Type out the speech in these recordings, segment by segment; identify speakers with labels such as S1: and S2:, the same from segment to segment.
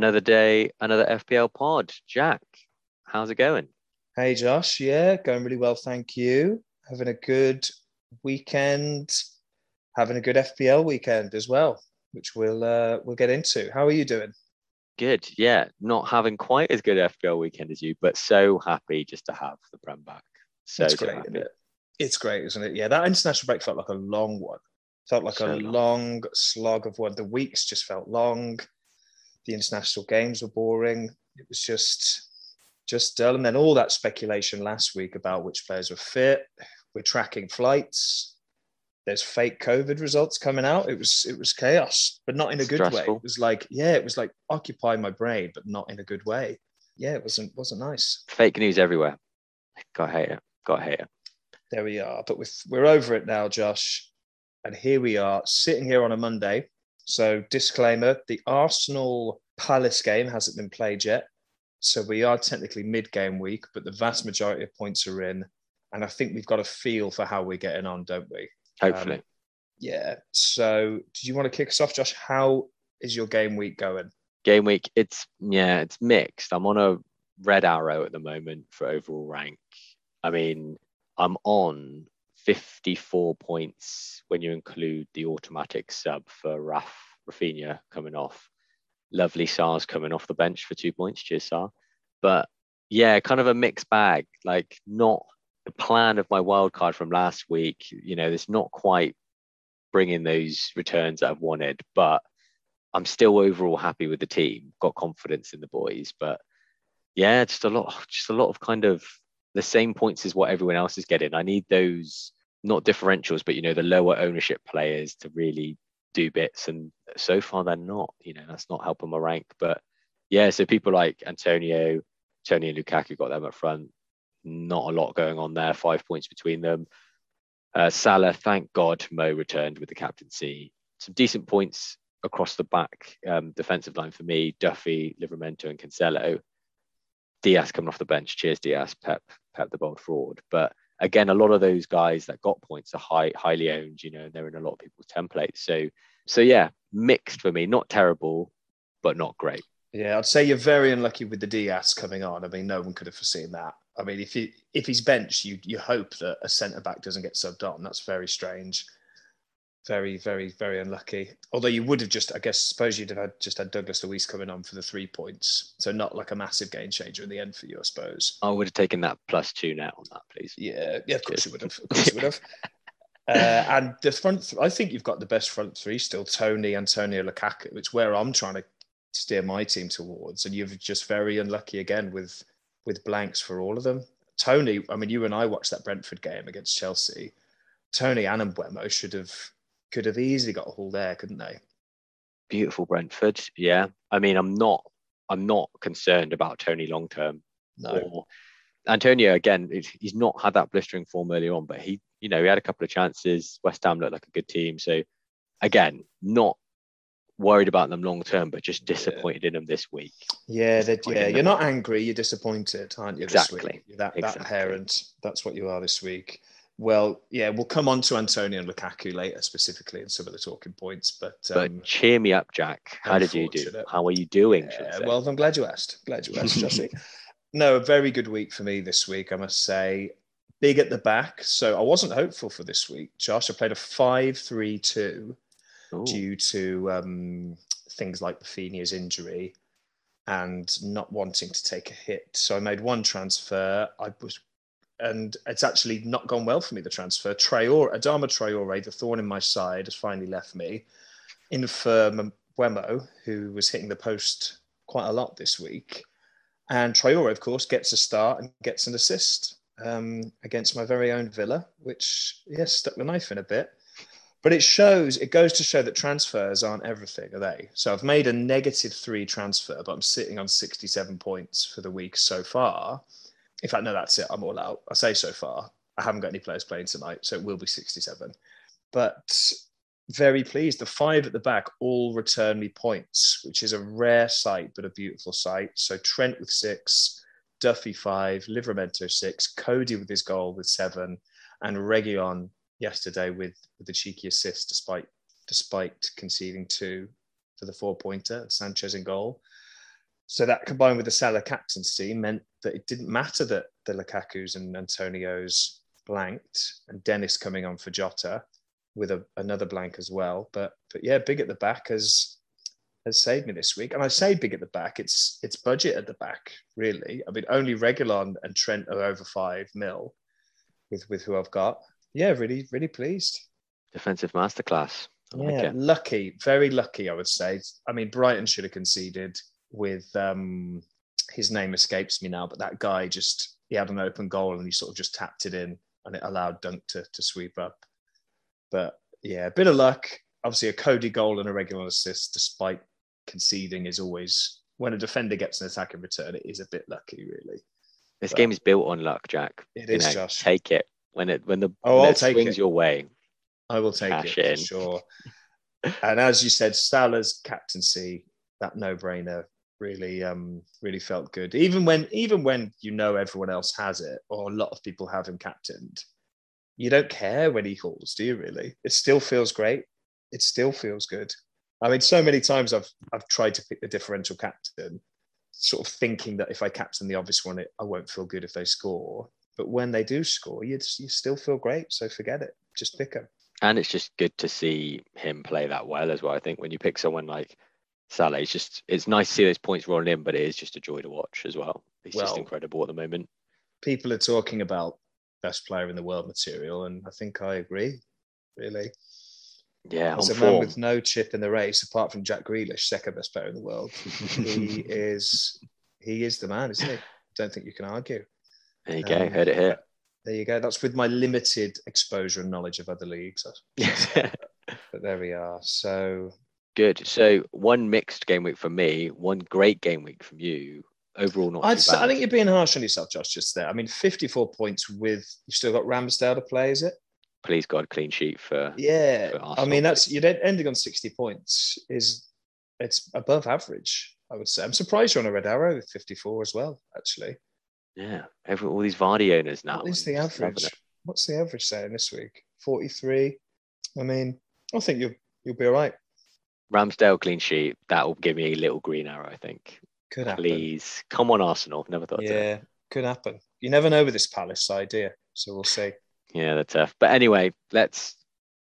S1: Another day, another FPL pod. Jack, how's it going?
S2: Hey Josh, yeah, going really well, thank you. Having a good weekend, having a good FPL weekend as well, which we'll uh, we'll get into. How are you doing?
S1: Good, yeah. Not having quite as good FPL weekend as you, but so happy just to have the Prem back. So
S2: it's great, isn't it? It's great, isn't it? Yeah, that international break felt like a long one. Felt like so a long. long slog of one. The weeks just felt long. The international games were boring. It was just just dull. And then all that speculation last week about which players were fit. We're tracking flights. There's fake COVID results coming out. It was it was chaos, but not in a good Stressful. way. It was like yeah, it was like occupy my brain, but not in a good way. Yeah, it wasn't wasn't nice.
S1: Fake news everywhere. Got hate it. Got hate it.
S2: There we are. But with, we're over it now, Josh. And here we are, sitting here on a Monday. So disclaimer: the Arsenal Palace game hasn't been played yet. So we are technically mid game week, but the vast majority of points are in. And I think we've got a feel for how we're getting on, don't we?
S1: Hopefully. Um,
S2: yeah. So did you want to kick us off, Josh? How is your game week going?
S1: Game week, it's yeah, it's mixed. I'm on a red arrow at the moment for overall rank. I mean, I'm on 54 points when you include the automatic sub for Raf Raphinha coming off lovely Sarr's coming off the bench for two points. Cheers, Sarr. But yeah, kind of a mixed bag. Like not the plan of my wild card from last week. You know, it's not quite bringing those returns that I've wanted, but I'm still overall happy with the team. Got confidence in the boys, but yeah, just a lot, just a lot of kind of the same points as what everyone else is getting. I need those not differentials, but you know, the lower ownership players to really do bits, and so far they're not. You know, that's not helping my rank. But yeah, so people like Antonio, Tony, and Lukaku got them up front. Not a lot going on there. Five points between them. Uh, Salah, thank God, Mo returned with the captaincy. Some decent points across the back um, defensive line for me. Duffy, Livramento, and Cancelo. Dias coming off the bench. Cheers, Dias. Pep, Pep the bold fraud. But again, a lot of those guys that got points are high, highly owned, you know, they're in a lot of people's templates. So, so yeah, mixed for me, not terrible, but not great.
S2: Yeah, I'd say you're very unlucky with the Dias coming on. I mean, no one could have foreseen that. I mean, if he if he's bench, you you hope that a centre back doesn't get subbed on. That's very strange very, very, very unlucky. Although you would have just, I guess, suppose you'd have had just had Douglas Luiz coming on for the three points, so not like a massive game changer in the end for you, I suppose.
S1: I would have taken that plus two now on that, please.
S2: Yeah, yeah, of course you would have. Of course you would have. Uh, and the front, th- I think you've got the best front three still: Tony, Antonio, Lukaku. It's where I'm trying to steer my team towards, and you've just very unlucky again with with blanks for all of them. Tony, I mean, you and I watched that Brentford game against Chelsea. Tony and Mbeumo should have could have easily got a haul there, couldn't they?
S1: Beautiful Brentford. Yeah. I mean, I'm not I'm not concerned about Tony long term.
S2: No. Or
S1: Antonio again, he's not had that blistering form early on, but he, you know, he had a couple of chances. West Ham looked like a good team. So again, not worried about them long term, but just disappointed yeah. in them this week.
S2: Yeah, yeah. You're not angry, you're disappointed, aren't you?
S1: Exactly.
S2: That exactly. that parent. That's what you are this week. Well, yeah, we'll come on to Antonio and Lukaku later, specifically in some of the talking points. But,
S1: um, but cheer me up, Jack. How did you do? How are you doing?
S2: Yeah, well, I'm glad you asked. Glad you asked, Jesse. no, a very good week for me this week, I must say. Big at the back. So I wasn't hopeful for this week, Josh. I played a 5 3 2 due to um, things like Raphinha's injury and not wanting to take a hit. So I made one transfer. I was and it's actually not gone well for me. The transfer, Traore, Adama Traore, the thorn in my side, has finally left me. In for Mbeumo, who was hitting the post quite a lot this week, and Traore, of course, gets a start and gets an assist um, against my very own Villa, which yes, stuck the knife in a bit. But it shows, it goes to show that transfers aren't everything, are they? So I've made a negative three transfer, but I'm sitting on 67 points for the week so far in fact, no, that's it. I'm all out. I say so far. I haven't got any players playing tonight, so it will be 67. But very pleased. The five at the back all return me points, which is a rare sight, but a beautiful sight. So Trent with six, Duffy five, Livramento six, Coady with his goal with seven, and Reguilón yesterday with, with the cheeky assist, despite despite conceding two for the four pointer. Sanchez in goal. So that combined with the Salah captaincy meant that it didn't matter that the Lukaku's and Antonio's blanked and Dennis coming on for Jota with a, another blank as well. But but yeah, big at the back has has saved me this week. And I say big at the back, it's it's budget at the back, really. I mean, only Reguilón and Trent are over five mil with with who I've got. Yeah, really, really pleased.
S1: Defensive masterclass.
S2: I yeah, like lucky, very lucky, I would say. I mean, Brighton should have conceded with um his name escapes me now, but that guy just he had an open goal and he sort of just tapped it in and it allowed Dunk to, to sweep up. But yeah, a bit of luck. Obviously, a Coady goal and a Reguilón assist, despite conceding, is always when a defender gets an attack in return, it is a bit lucky, really.
S1: This but game is built on luck, Jack.
S2: It you is, know, Josh.
S1: Take it when it when the oh, I'll take swings it. your way.
S2: I will take Cash it in. sure. and as you said, Salah's captaincy, that no-brainer, really um really felt good. Even when even when you know everyone else has it, or a lot of people have him captained, you don't care when he calls, do you really? It still feels great. It still feels good. I mean, so many times I've I've tried to pick the differential captain, sort of thinking that if I captain the obvious one, it, I won't feel good if they score. But when they do score, you you still feel great. So forget it. Just pick them.
S1: And it's just good to see him play that well as well. I think when you pick someone like Salah, it's just it's nice to see those points rolling in, but it is just a joy to watch as well. He's well, just incredible at the moment.
S2: People are talking about best player in the world material, and I think I agree. Really,
S1: yeah.
S2: As a form. man with no chip in the race, apart from Jack Grealish, second best player in the world, he is he is the man, isn't he? Don't think you can argue.
S1: There you go. Um, Heard it here.
S2: There you go. That's with my limited exposure and knowledge of other leagues. but there we are. So
S1: good. So one mixed game week for me, one great game week from you. Overall, not.
S2: i think you're being harsh on yourself, Josh. Just there. I mean, 54 points with you've still got Ramsdale to play, is it?
S1: Please God, clean sheet for.
S2: Yeah, for I mean that's you're ending on 60 points is it's above average. I would say. I'm surprised you're on a red arrow with 54 as well. Actually.
S1: Yeah, every, all these Vardy owners now.
S2: What is the average? What's the average saying this week? 43. I mean, I think you'll you'll be all right.
S1: Ramsdale clean sheet. That will give me a little green arrow. I think.
S2: Could happen.
S1: Please come on, Arsenal. Never thought.
S2: Yeah, could happen. You never know with this Palace idea, so we'll see.
S1: Yeah, they're tough. But anyway, let's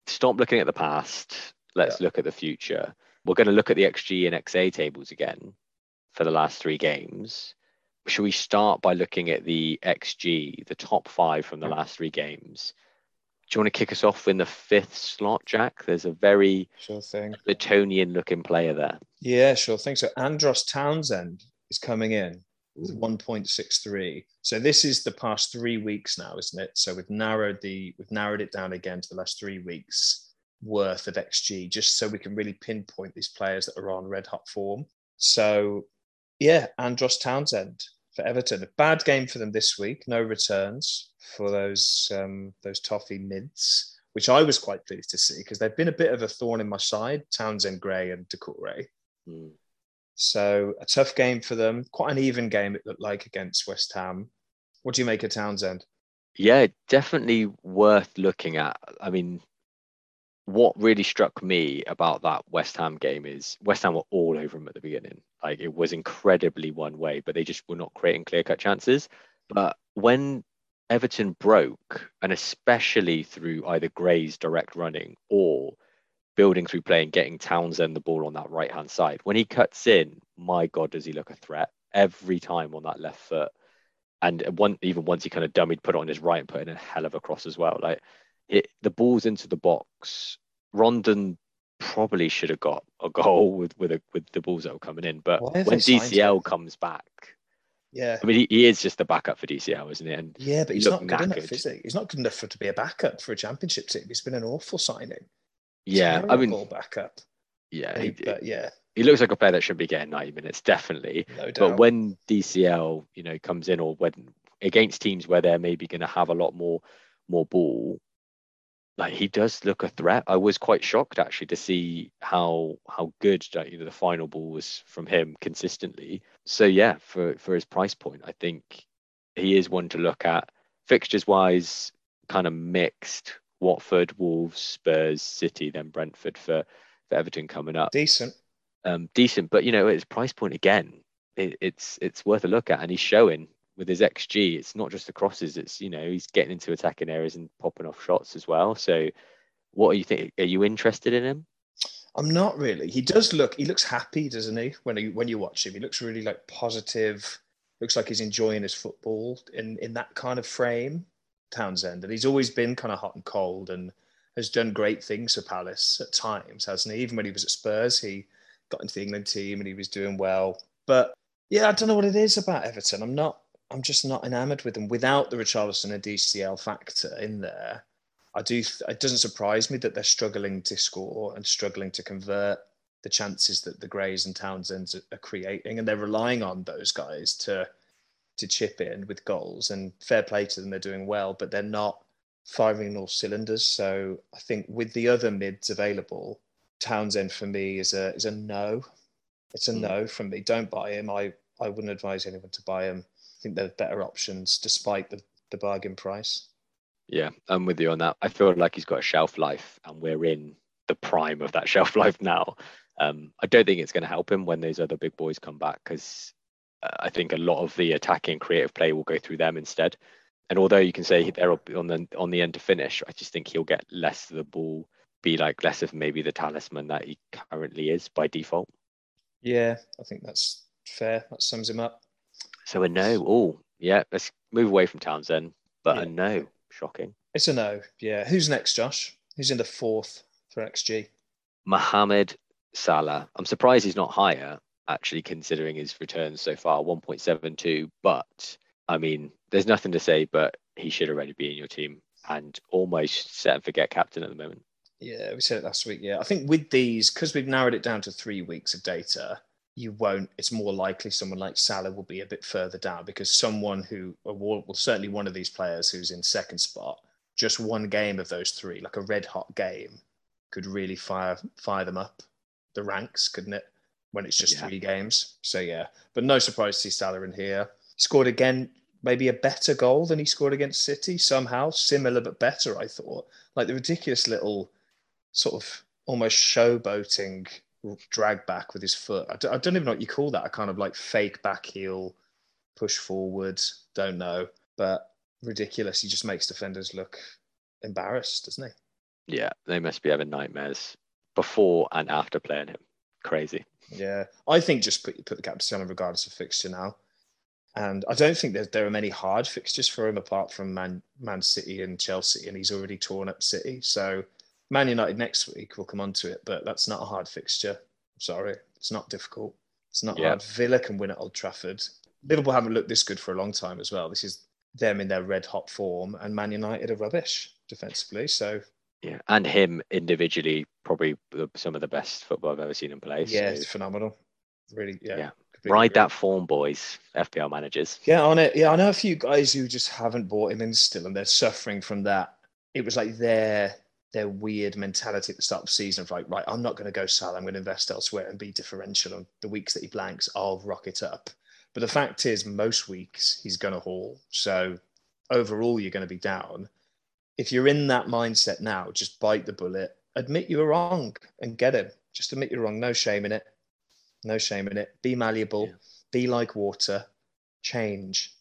S1: stop looking at the past. Let's yeah. look at the future. We're going to look at the XG and XA tables again for the last three games should we start by looking at the XG, the top five from the last three games? Do you want to kick us off in the fifth slot, Jack? There's a very
S2: sure thing
S1: Letonian looking player there.
S2: Yeah, sure thing. So Andros Townsend is coming in with 1.63. So this is the past three weeks now, isn't it? So we've narrowed the we've narrowed it down again to the last three weeks worth of XG, just so we can really pinpoint these players that are on red hot form. So yeah, Andros Townsend for Everton. A bad game for them this week. No returns for those um, those toffee mids, which I was quite pleased to see because they've been a bit of a thorn in my side. Townsend, Gray, and Doucouré. Mm. So a tough game for them. Quite an even game it looked like against West Ham. What do you make of Townsend?
S1: Yeah, definitely worth looking at. I mean, what really struck me about that West Ham game is West Ham were all over him at the beginning. Like it was incredibly one way, but they just were not creating clear cut chances. But when Everton broke, and especially through either Gray's direct running or building through play and getting Townsend the ball on that right hand side, when he cuts in, my God, does he look a threat every time on that left foot. And one even once he kind of dummied, put it on his right and put in a hell of a cross as well. Like it, the ball's into the box. Rondon probably should have got a goal with with a, with the balls that were coming in, but when DCL comes back,
S2: yeah,
S1: I mean he, he, is just the backup for DCL, isn't he? And
S2: yeah, but he's not good knackered. enough, is he? He's not good enough for to be a backup for a championship team. He's been an awful signing.
S1: Yeah, I mean
S2: backup.
S1: Yeah, he,
S2: but yeah,
S1: he looks like a player that should be getting 90 minutes, definitely.
S2: No doubt.
S1: But when DCL, you know, comes in or when against teams where they're maybe going to have a lot more more ball, like he does look a threat. I was quite shocked actually to see how how good you know the final ball was from him consistently. So yeah, for for his price point, I think he is one to look at. Fixtures wise, kind of mixed. Watford, Wolves, Spurs, City, then Brentford for for Everton coming up.
S2: Decent.
S1: Um, decent, but you know his price point again it, it's it's worth a look at, and he's showing with his xG. It's not just the crosses; it's you know he's getting into attacking areas and popping off shots as well. So, what are you think? Are you interested in him?
S2: I'm not really. He does look. He looks happy, doesn't he? When he when you watch him, he looks really like positive. Looks like he's enjoying his football in in that kind of frame. Townsend, and he's always been kind of hot and cold, and has done great things for Palace at times, hasn't he? Even when he was at Spurs, he got into the England team and he was doing well. But yeah, I don't know what it is about Everton. I'm not. I'm just not enamored with them without the Richarlison and DCL factor in there. I do. It doesn't surprise me that they're struggling to score and struggling to convert the chances that the Grays and Townsends are creating, and they're relying on those guys to to chip in with goals. And fair play to them, they're doing well, but they're not firing all cylinders. So I think with the other mids available, Townsend for me is a is a no. It's a mm. no from me. Don't buy him. I I wouldn't advise anyone to buy him. I think there are better options despite the, the bargain price.
S1: Yeah, I'm with you on that. I feel like he's got a shelf life, and we're in the prime of that shelf life now. Um, I don't think it's going to help him when those other big boys come back because uh, I think a lot of the attacking creative play will go through them instead. And although you can say they're on the on the end to finish, I just think he'll get less of the ball, be like less of maybe the talisman that he currently is by default.
S2: Yeah, I think that's fair. That sums him up.
S1: So a no. Oh, yeah. Let's move away from Townsend, but yeah. a no. Shocking.
S2: It's a no. Yeah. Who's next, Josh? Who's in the fourth for XG?
S1: Mohamed Salah. I'm surprised he's not higher, actually, considering his returns so far, 1.72. But I mean, there's nothing to say, but he should already be in your team and almost set and forget captain at the moment.
S2: Yeah, we said it last week. Yeah, I think with these, because we've narrowed it down to three weeks of data, you won't. It's more likely someone like Salah will be a bit further down because someone who, well, certainly one of these players who's in second spot, just one game of those three, like a red hot game, could really fire fire them up the ranks, couldn't it? When it's just yeah. three games. So yeah, but no surprise to see Salah in here. Scored again, maybe a better goal than he scored against City somehow, similar but better. I thought, like the ridiculous little sort of almost showboating drag back with his foot. I d- I don't even know what you call that. A kind of like fake back heel, push forward. Don't know, but ridiculous. He just makes defenders look embarrassed, doesn't
S1: he? Yeah, they must be having nightmares before and after playing him. Crazy.
S2: Yeah, I think just put put the captain on regardless of fixture now. And I don't think that there are many hard fixtures for him apart from Man, Man City and Chelsea, and he's already torn up City. So Man United next week, we'll come on to it, but that's not a hard fixture. sorry, it's not difficult. It's not yeah. hard. Villa can win at Old Trafford. Liverpool haven't looked this good for a long time as well. This is them in their red hot form, and Man United are rubbish defensively. So
S1: yeah, and him individually, probably some of the best football I've ever seen him play.
S2: Yeah, so. it's phenomenal. Really, yeah. yeah.
S1: Ride agree. that form, boys. FPL managers.
S2: Yeah, on it. Yeah, I know a few guys who just haven't bought him in still, and they're suffering from that. It was like their their weird mentality at the start of the season of like, right, I'm not going to go sell. I'm going to invest elsewhere and be differential. On the weeks that he blanks, I'll rock it up. But the fact is, most weeks he's going to haul. So overall, you're going to be down. If you're in that mindset now, just bite the bullet, admit you were wrong, and get him. Just admit you're wrong. No shame in it. No shame in it. Be malleable. Yeah. Be like water. Change,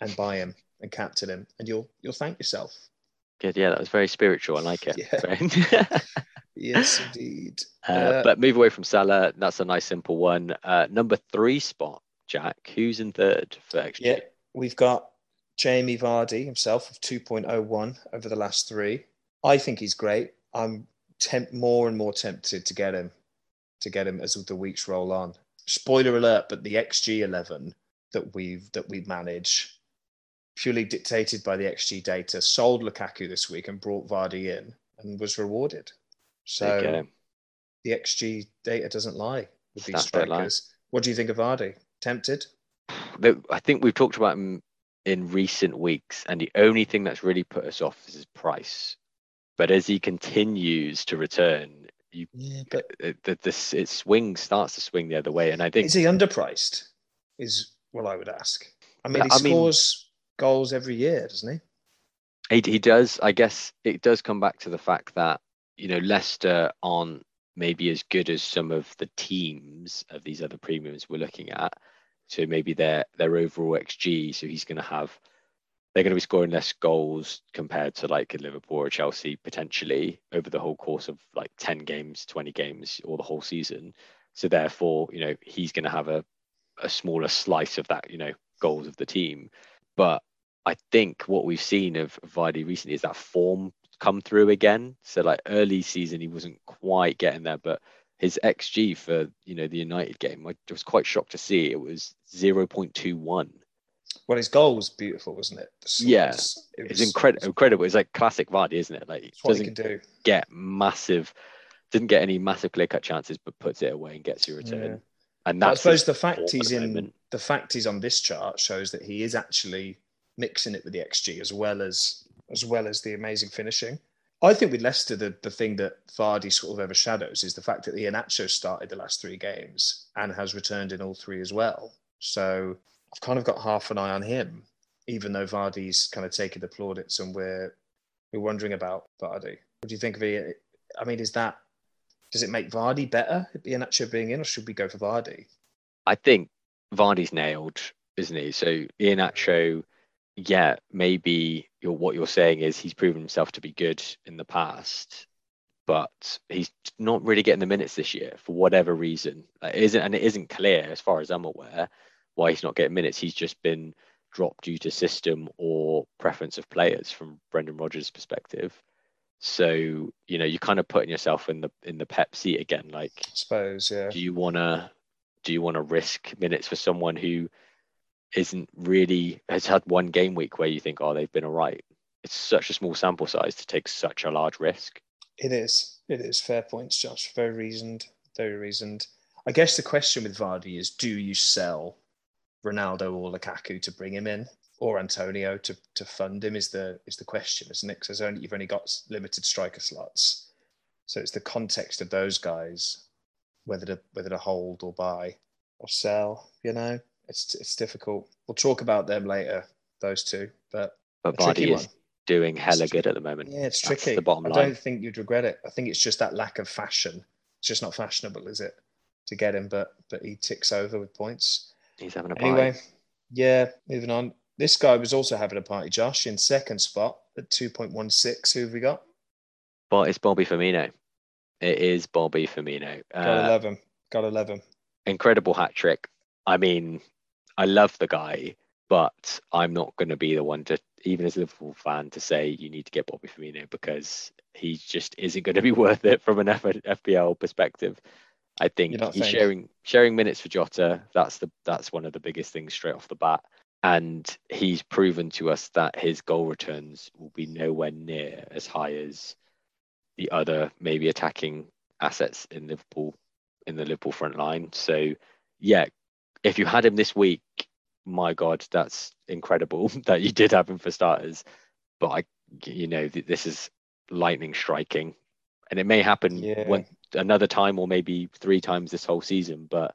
S2: and buy him and captain him, and you'll you'll thank yourself.
S1: Good. Yeah, that was very spiritual. I like it.
S2: Yeah. yes, indeed.
S1: Uh, uh, but move away from Salah. That's a nice simple one. Uh, number three spot, Jack. Who's in third for XG?
S2: Yeah, we've got Jamie Vardy himself of 2.01 over the last three. I think he's great. I'm temp- more and more tempted to get him to get him as the weeks roll on. Spoiler alert, but the XG eleven that we've that we manage purely dictated by the XG data sold Lukaku this week and brought Vardy in and was rewarded. So the XG data doesn't lie with these strikers. What do you think of Vardy? Tempted?
S1: I think we've talked about him in recent weeks, and the only thing that's really put us off is his price. But as he continues to return, you yeah, but it, it, this it swings starts to swing the other way, and I think
S2: is he underpriced? Is what I would ask. I mean, he I scores goals every year, doesn't
S1: he? he? He does. I guess it does come back to the fact that you know Leicester aren't maybe as good as some of the teams of these other premiums we're looking at. So maybe their their overall XG. So he's going to have they're going to be scoring less goals compared to like Liverpool or Chelsea potentially over the whole course of like 10 games, 20 games, or the whole season. So therefore, you know, he's going to have a, a smaller slice of that, you know, goals of the team. But I think what we've seen of Vardy recently is that form come through again. So like early season, he wasn't quite getting there, but his XG for you know the United game, I was quite shocked to see it was 0.21
S2: well, his goal was beautiful, wasn't it?
S1: Yeah, it was, it's incredible. Incredible. It's like classic Vardy, isn't it? Like,
S2: what he can do.
S1: Get massive, didn't get any massive clear cut chances, but puts it away and gets your return. Yeah. And
S2: I suppose the fact he's in moment. the fact he's on this chart shows that he is actually mixing it with the XG as well as as well as the amazing finishing. I think with Leicester, the, the thing that Vardy sort of overshadows is the fact that Iheanacho started the last three games and has returned in all three as well. So I've kind of got half an eye on him, even though Vardy's kind of taking the plaudits and we're we're wondering about Vardy. What do you think of it? I mean, is that does it make Vardy better Iheanacho being in, or should we go for Vardy?
S1: I think Vardy's nailed, isn't he? So Iheanacho, yeah, maybe you're, what you're saying is he's proven himself to be good in the past, but he's not really getting the minutes this year for whatever reason. It isn't, and it isn't clear as far as I'm aware why he's not getting minutes. He's just been dropped due to system or preference of players from Brendan Rodgers' perspective. So you know you're kind of putting yourself in the in the Pep seat again. Like, I
S2: suppose, yeah.
S1: Do you wanna do you want to risk minutes for someone who isn't really has had one game week where you think, oh, they've been all right? It's such a small sample size to take such a large risk.
S2: It is. It is fair points, Josh. Very reasoned. Very reasoned. I guess the question with Vardy is, do you sell Ronaldo or Lukaku to bring him in, or Antonio to, to fund him is the is the question, isn't it? Because only you've only got limited striker slots, so it's the context of those guys, whether to whether to hold or buy or sell. You know, it's it's difficult. We'll talk about them later, those two, but
S1: but Vardy is doing hella good at the moment.
S2: Yeah, it's tricky. the bottom line. I don't think you'd regret it. I think it's just that lack of fashion. It's just not fashionable, is it, to get him? But but he ticks over with points.
S1: He's having a
S2: party. Anyway, yeah, moving on. This guy was also having a party, Josh, in second spot at 2.16. Who have we got?
S1: But it's Bobby Firmino. It is Bobby Firmino.
S2: Got uh, 11. Got 11.
S1: Incredible hat trick. I mean, I love the guy, but I'm not going to be the one to, even as a Liverpool fan, to say you need to get Bobby Firmino because he just isn't going to be worth it from an FPL perspective. I think he's sharing sharing minutes for Jota. That's the that's one of the biggest things straight off the bat. And he's proven to us that his goal returns will be nowhere near as high as the other maybe attacking assets in Liverpool in the Liverpool front line. So yeah, if you had him this week, my God, that's incredible that you did have him for starters. But I, you know, this is lightning striking, and it may happen yeah. when another time or maybe three times this whole season, but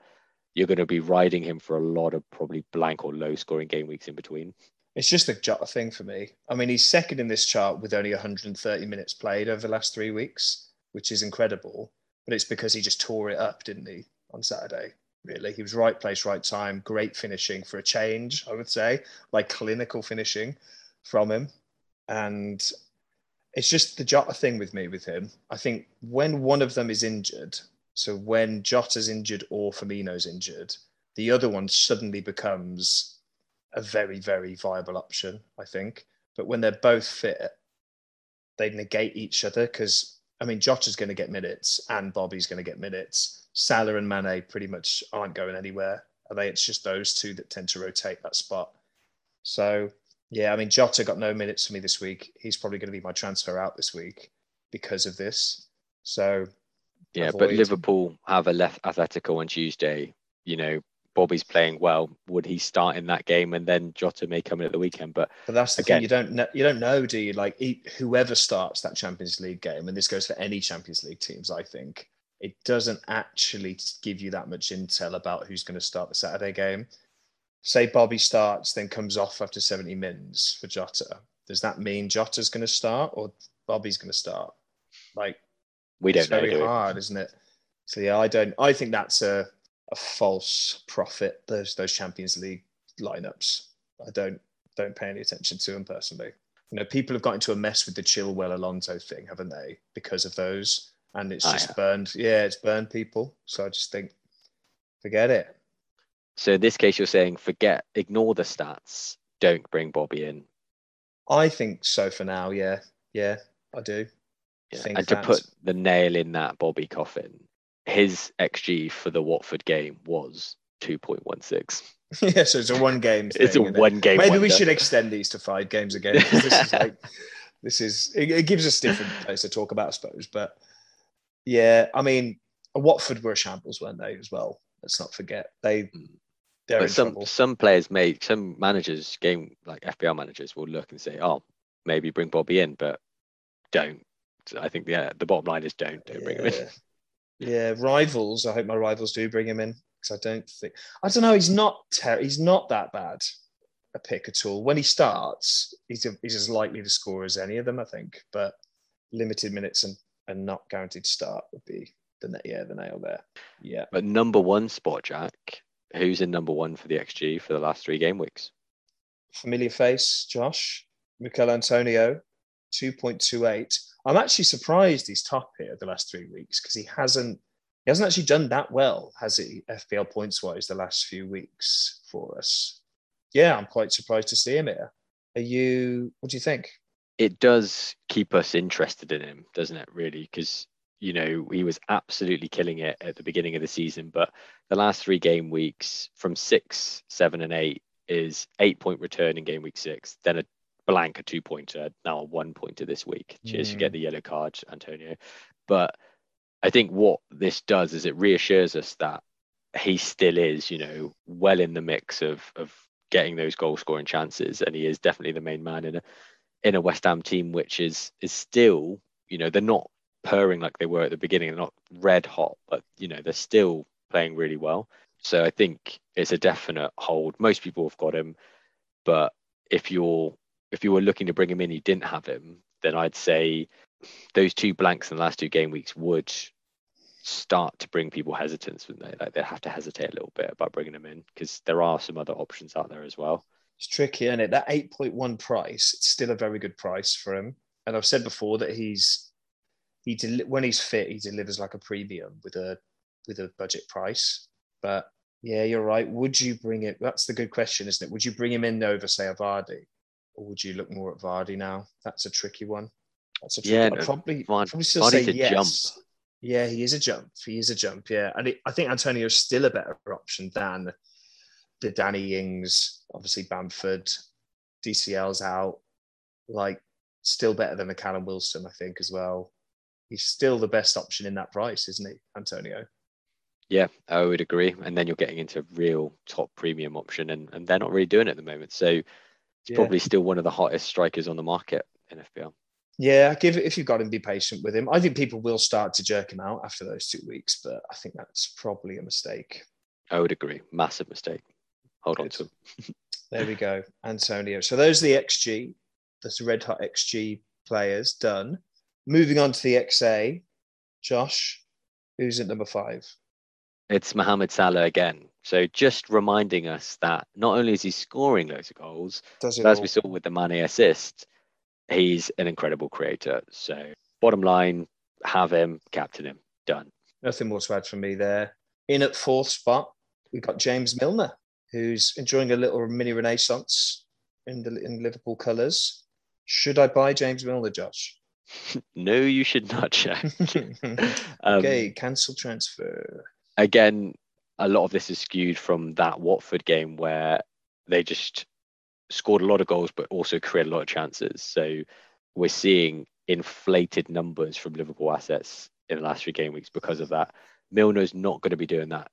S1: you're going to be riding him for a lot of probably blank or low scoring game weeks in between.
S2: It's just a Jota thing for me. I mean, he's second in this chart with only 130 minutes played over the last three weeks, which is incredible. But it's because he just tore it up, didn't he, on Saturday? Really, he was right place, right time. Great finishing for a change, I would say, like clinical finishing from him. And it's just the Jota thing with me with him. I think when one of them is injured, so when Jota's injured or Firmino's injured, the other one suddenly becomes a very, very viable option, I think. But when they're both fit, they negate each other because, I mean, Jota's going to get minutes and Bobby's going to get minutes. Salah and Mane pretty much aren't going anywhere. Are they? It's just those two that tend to rotate that spot. So yeah, I mean, Jota got no minutes for me this week. He's probably going to be my transfer out this week because of this. So,
S1: yeah, avoid. but Liverpool have a left Atletico on Tuesday. You know, Bobby's playing well. Would he start in that game and then Jota may come in at the weekend? But
S2: but that's the again, thing. You don't know. You don't know, do you? Like whoever starts that Champions League game, and this goes for any Champions League teams. I think it doesn't actually give you that much intel about who's going to start the Saturday game say Bobby starts, then comes off after 70 minutes for Jota, does that mean Jota's going to start or Bobby's going to start? Like,
S1: we don't
S2: it's know.
S1: Very
S2: hard, isn't it? So yeah, I don't. I think that's a a false prophet. Those those Champions League lineups. I don't don't pay any attention to them personally. You know, people have got into a mess with the Chilwell Alonso thing, haven't they? Because of those, and it's oh, just burned. Yeah, it's burned people. So I just think, forget it.
S1: So in this case, you're saying forget, ignore the stats. Don't bring Bobby in.
S2: I think so for now. Yeah, yeah, I do.
S1: Yeah. and to put the nail in that Bobby coffin, his XG for the Watford game was 2.16.
S2: yeah, so it's a one game.
S1: it's a one game.
S2: Maybe wonder. we should extend these to five games again. This is like, this is it, it, gives us different place to talk about, I suppose. But yeah, I mean, Watford were a shambles, weren't they? As well. Let's not forget they. Mm. But
S1: some
S2: trouble.
S1: some players may some managers game like FPL managers will look and say, oh, maybe bring Bobby in, but don't. I think yeah, the bottom line is don't don't yeah. bring him in.
S2: Yeah, rivals. I hope my rivals do bring him in because I don't think I don't know. He's not ter- he's not that bad a pick at all. When he starts, he's a, he's as likely to score as any of them, I think. But limited minutes and, and not guaranteed start would be the yeah the nail there. Yeah.
S1: But number one spot, Jack. Who's in number one for the XG for the last three game weeks?
S2: Familiar face, Josh. Michail Antonio, 2.28. I'm actually surprised he's top here the last three weeks because he hasn't he hasn't actually done that well, has he? FPL points wise, the last few weeks for us. Yeah, I'm quite surprised to see him here. Are you? What do you think?
S1: It does keep us interested in him, doesn't it? Really, because you know he was absolutely killing it at the beginning of the season, but the last three game weeks, from six, seven, and eight, is eight point return in game week six, then a blank a two pointer, now a one pointer this week. Cheers, mm. you get the yellow card, Antonio. But I think what this does is it reassures us that he still is, you know, well in the mix of of getting those goal scoring chances, and he is definitely the main man in a in a West Ham team, which is is still, you know, they're not purring like they were at the beginning, they're not red hot, but you know, they're still playing really well. So I think it's a definite hold. Most people have got him, but if you're if you were looking to bring him in, you didn't have him, then I'd say those two blanks in the last two game weeks would start to bring people hesitance, wouldn't they? Like they have to hesitate a little bit about bringing them in because there are some other options out there as well.
S2: It's tricky, isn't it? That 8.1 price, it's still a very good price for him. And I've said before that he's he del- when he's fit, he delivers like a premium with a with a budget price. But yeah, you're right. Would you bring it? That's the good question, isn't it? Would you bring him in over, say, a Vardy, or would you look more at Vardy now? That's a tricky one. That's a tricky
S1: yeah. No,
S2: probably, probably still Vardy's say yes. Jump. Yeah, he is a jump. He is a jump. Yeah, and it, I think Antonio is still a better option than the Danny Ings. Obviously, Bamford, DCL's out. Like, still better than the Callum Wilson, I think, as well. He's still the best option in that price, isn't he, Antonio?
S1: Yeah, I would agree. And then you're getting into real top premium option, and, and they're not really doing it at the moment. So it's yeah. probably still one of the hottest strikers on the market in FPL.
S2: Yeah, give it if you've got him, be patient with him. I think people will start to jerk him out after those two weeks, but I think that's probably a mistake.
S1: I would agree. Massive mistake. Hold Good. on to him.
S2: there we go. Antonio. So those are the XG, the red hot XG players done. Moving on to the XA, Josh, who's at number five?
S1: It's Mohamed Salah again. So just reminding us that not only is he scoring loads of goals, as all. we saw with the Mane assist, he's an incredible creator. So, bottom line, have him, captain him, done.
S2: Nothing more to add from me there. In at fourth spot, we've got James Milner, who's enjoying a little mini renaissance in the in Liverpool colours. Should I buy James Milner, Josh?
S1: no, you should not, Jack.
S2: um, okay, cancel transfer.
S1: Again, a lot of this is skewed from that Watford game where they just scored a lot of goals, but also created a lot of chances. So we're seeing inflated numbers from Liverpool assets in the last three game weeks because of that. Milner's not going to be doing that,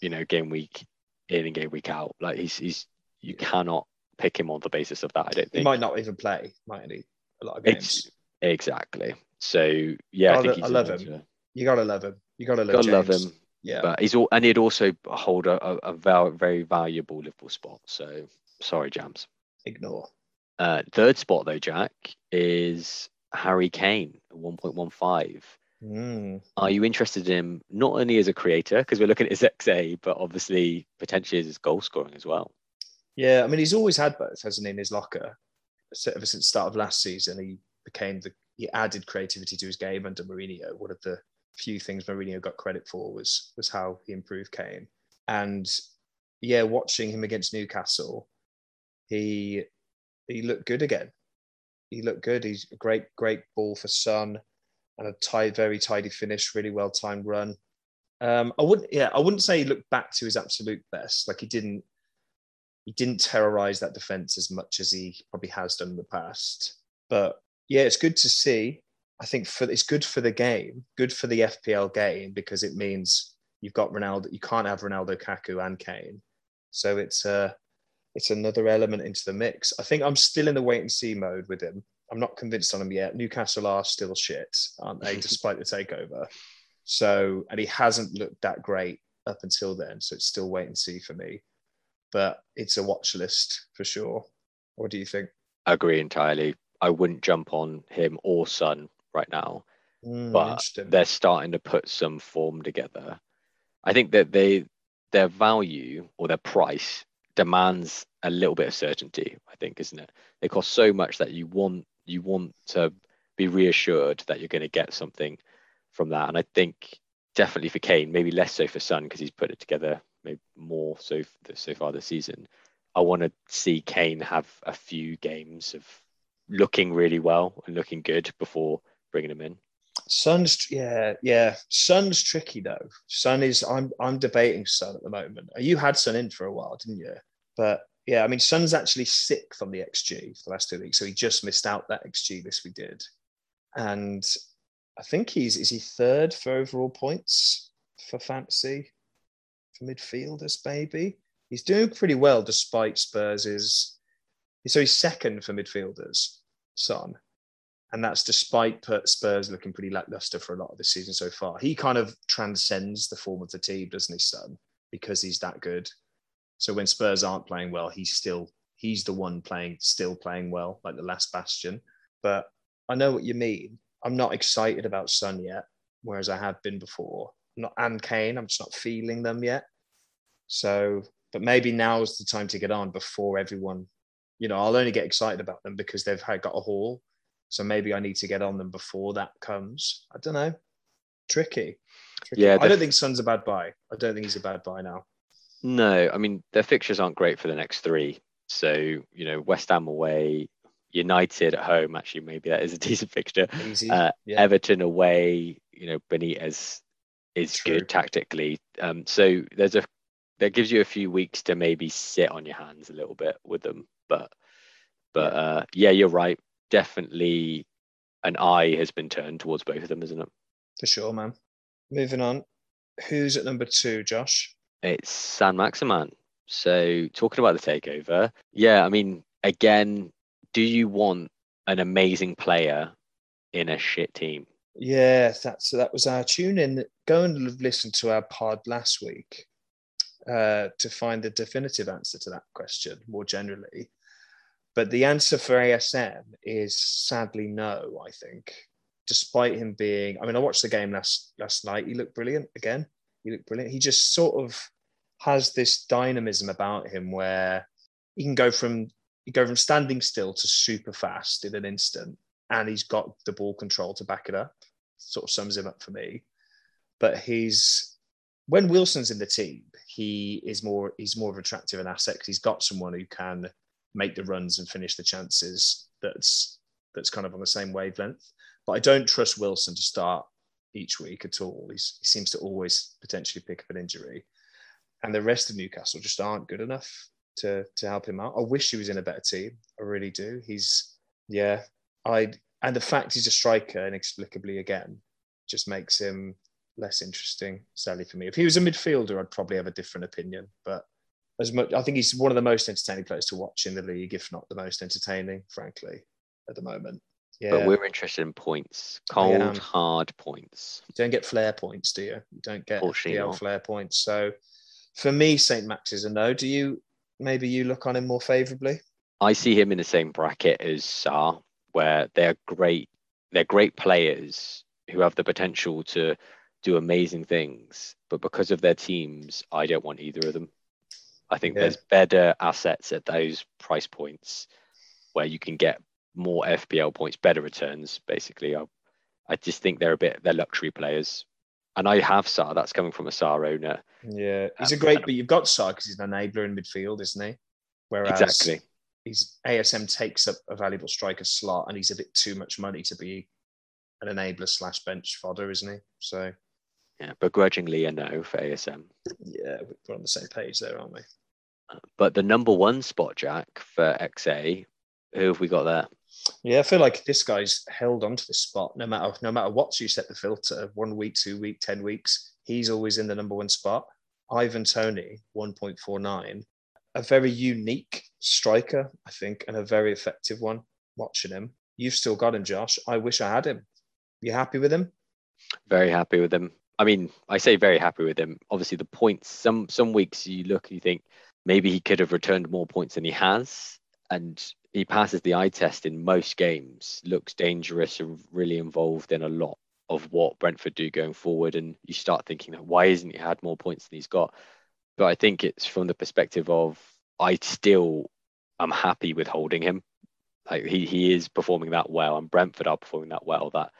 S1: you know, game week in and game week out. Like he's he's you cannot pick him on the basis of that. I don't think
S2: he might not even play, might he? A lot of games. It's,
S1: exactly. So yeah, I think he's
S2: I love him. You gotta love him. You gotta love, gotta love him.
S1: Yeah, but he's all, and he'd also hold a, a, a very valuable Liverpool spot. So sorry, Jams
S2: ignore.
S1: Uh, third spot though, Jack, is Harry Kane, 1.15.
S2: Mm.
S1: Are you interested in him not only as a creator, because we're looking at his XA, but obviously potentially as his goal scoring as well?
S2: Yeah, I mean, he's always had both, hasn't he, in his locker? So ever since the start of last season, he became the he added creativity to his game under Mourinho. One of the few things Mourinho got credit for was was how he improved Kane. And yeah, watching him against Newcastle, he he looked good again. He looked good. He's a great, great ball for Son and a tight, very tidy finish, really well timed run. Um, I wouldn't, yeah, I wouldn't say he looked back to his absolute best. Like he didn't, he didn't terrorize that defense as much as he probably has done in the past. But yeah, it's good to see. I think for it's good for the game, good for the FPL game because it means you've got Ronaldo. You can't have Ronaldo, Kaku, and Kane, so it's uh it's another element into the mix. I think I'm still in the wait and see mode with him. I'm not convinced on him yet. Newcastle are still shit, aren't they, despite the takeover? So, and he hasn't looked that great up until then. So it's still wait and see for me. But it's a watch list for sure. What do you think?
S1: I agree entirely. I wouldn't jump on him or Son right now,
S2: Mm,
S1: but they're starting to put some form together. I think that they their value or their price demands a little bit of certainty. I think, isn't it? They cost so much that you want you want to be reassured that you're going to get something from that. And I think definitely for Kane, maybe less so for Son because he's put it together maybe more so so far this season. I want to see Kane have a few games of looking really well and looking good before bringing him in.
S2: Son's yeah, yeah. Son's tricky though. Son is I'm I'm debating Son at the moment. You had Son in for a while, didn't you? But yeah, I mean Son's actually sick from the XG for the last two weeks, so he just missed out that XG this we did. And I think he's is he third for overall points for fantasy for midfielders, maybe. He's doing pretty well despite Spurs' so he's second for midfielders, Son and that's despite Spurs looking pretty lackluster for a lot of the season so far. He kind of transcends the form of the team, doesn't he, son? Because he's that good. So when Spurs aren't playing well, he's still he's the one playing still playing well, like the last bastion. But I know what you mean. I'm not excited about Son yet, whereas I have been before. I'm not and Kane, I'm just not feeling them yet. So, but maybe now is the time to get on before everyone. You know, I'll only get excited about them because they've got a haul so maybe I need to get on them before that comes. I don't know. Tricky. Tricky.
S1: Yeah,
S2: I don't think Son's a bad buy. I don't think he's a bad buy now.
S1: No, I mean their fixtures aren't great for the next three. So you know, West Ham away, United at home. Actually, maybe that is a decent fixture. Uh,
S2: yeah.
S1: Everton away. You know, Benitez is
S2: True.
S1: good tactically. Um, so there's a that gives you a few weeks to maybe sit on your hands a little bit with them. But but
S2: Yeah.
S1: uh, yeah, you're right. Definitely, an eye has been turned towards both of them, isn't it?
S2: For sure, man. Moving on. Who's at number two, Josh?
S1: It's Saint-Maximin. So talking about the takeover, yeah, I mean, again, do you want an amazing player in a shit team?
S2: Yeah, that's that was our tune in. Go and listen to our pod last week uh, to find the definitive answer to that question more generally. But the answer for ASM is sadly no, I think. Despite him being, I mean, I watched the game last last night. He looked brilliant again. He looked brilliant. He just sort of has this dynamism about him where he can go from go from standing still to super fast in an instant, and he's got the ball control to back it up. Sort of sums him up for me. But he's when Wilson's in the team, he is more he's more of an attractive an asset because he's got someone who can make the runs and finish the chances. That's that's kind of on the same wavelength. But I don't trust Wilson to start each week at all. He's, he seems to always potentially pick up an injury, and the rest of Newcastle just aren't good enough to to help him out. I wish he was in a better team. I really do. He's yeah. I and the fact he's a striker inexplicably again just makes him less interesting, sadly for me. If he was a midfielder, I'd probably have a different opinion. But as much, I think he's one of the most entertaining players to watch in the league, if not the most entertaining, frankly, at the moment. Yeah,
S1: But we're interested in points, cold, hard points.
S2: you don't get flair points, do you? You don't get
S1: not.
S2: flair points. So for me, St. Max is a no. Do you? Maybe you look on him more favourably.
S1: I see him in the same bracket as Sarr, where they're great. They're great players who have the potential to do amazing things, but because of their teams, I don't want either of them. I think yeah. there's better assets at those price points where you can get more FPL points, better returns. Basically, I, I just think they're a bit they're luxury players, and I have Sarr. That's coming from a Sarr owner.
S2: Yeah, he's um, a great, but you've got Sarr because he's an enabler in midfield, isn't he? Whereas exactly. He's ASM takes up a valuable striker slot, and he's a bit too much money to be an enabler slash bench fodder, isn't he? So
S1: yeah, begrudgingly a no for ASM.
S2: Yeah, we're on the same page there, aren't we?
S1: But the number one spot, Jack, for XA, who have we got there?
S2: Yeah, I feel like this guy's held onto this spot no matter no matter what you set the filter, one week, two week, ten weeks, he's always in the number one spot. Ivan Toney, 1.49. A very unique striker, I think, and a very effective one. Watching him. You've still got him, Josh. I wish I had him. You happy with him?
S1: Very happy with him. I mean, I say very happy with him. Obviously, the points. Some some weeks you look, you think maybe he could have returned more points than he has, and he passes the eye test in most games. Looks dangerous and really involved in a lot of what Brentford do going forward. And you start thinking, why isn't he had more points than he's got? But I think it's from the perspective of I still am happy with holding him. Like he he is performing that well, and Brentford are performing that well. That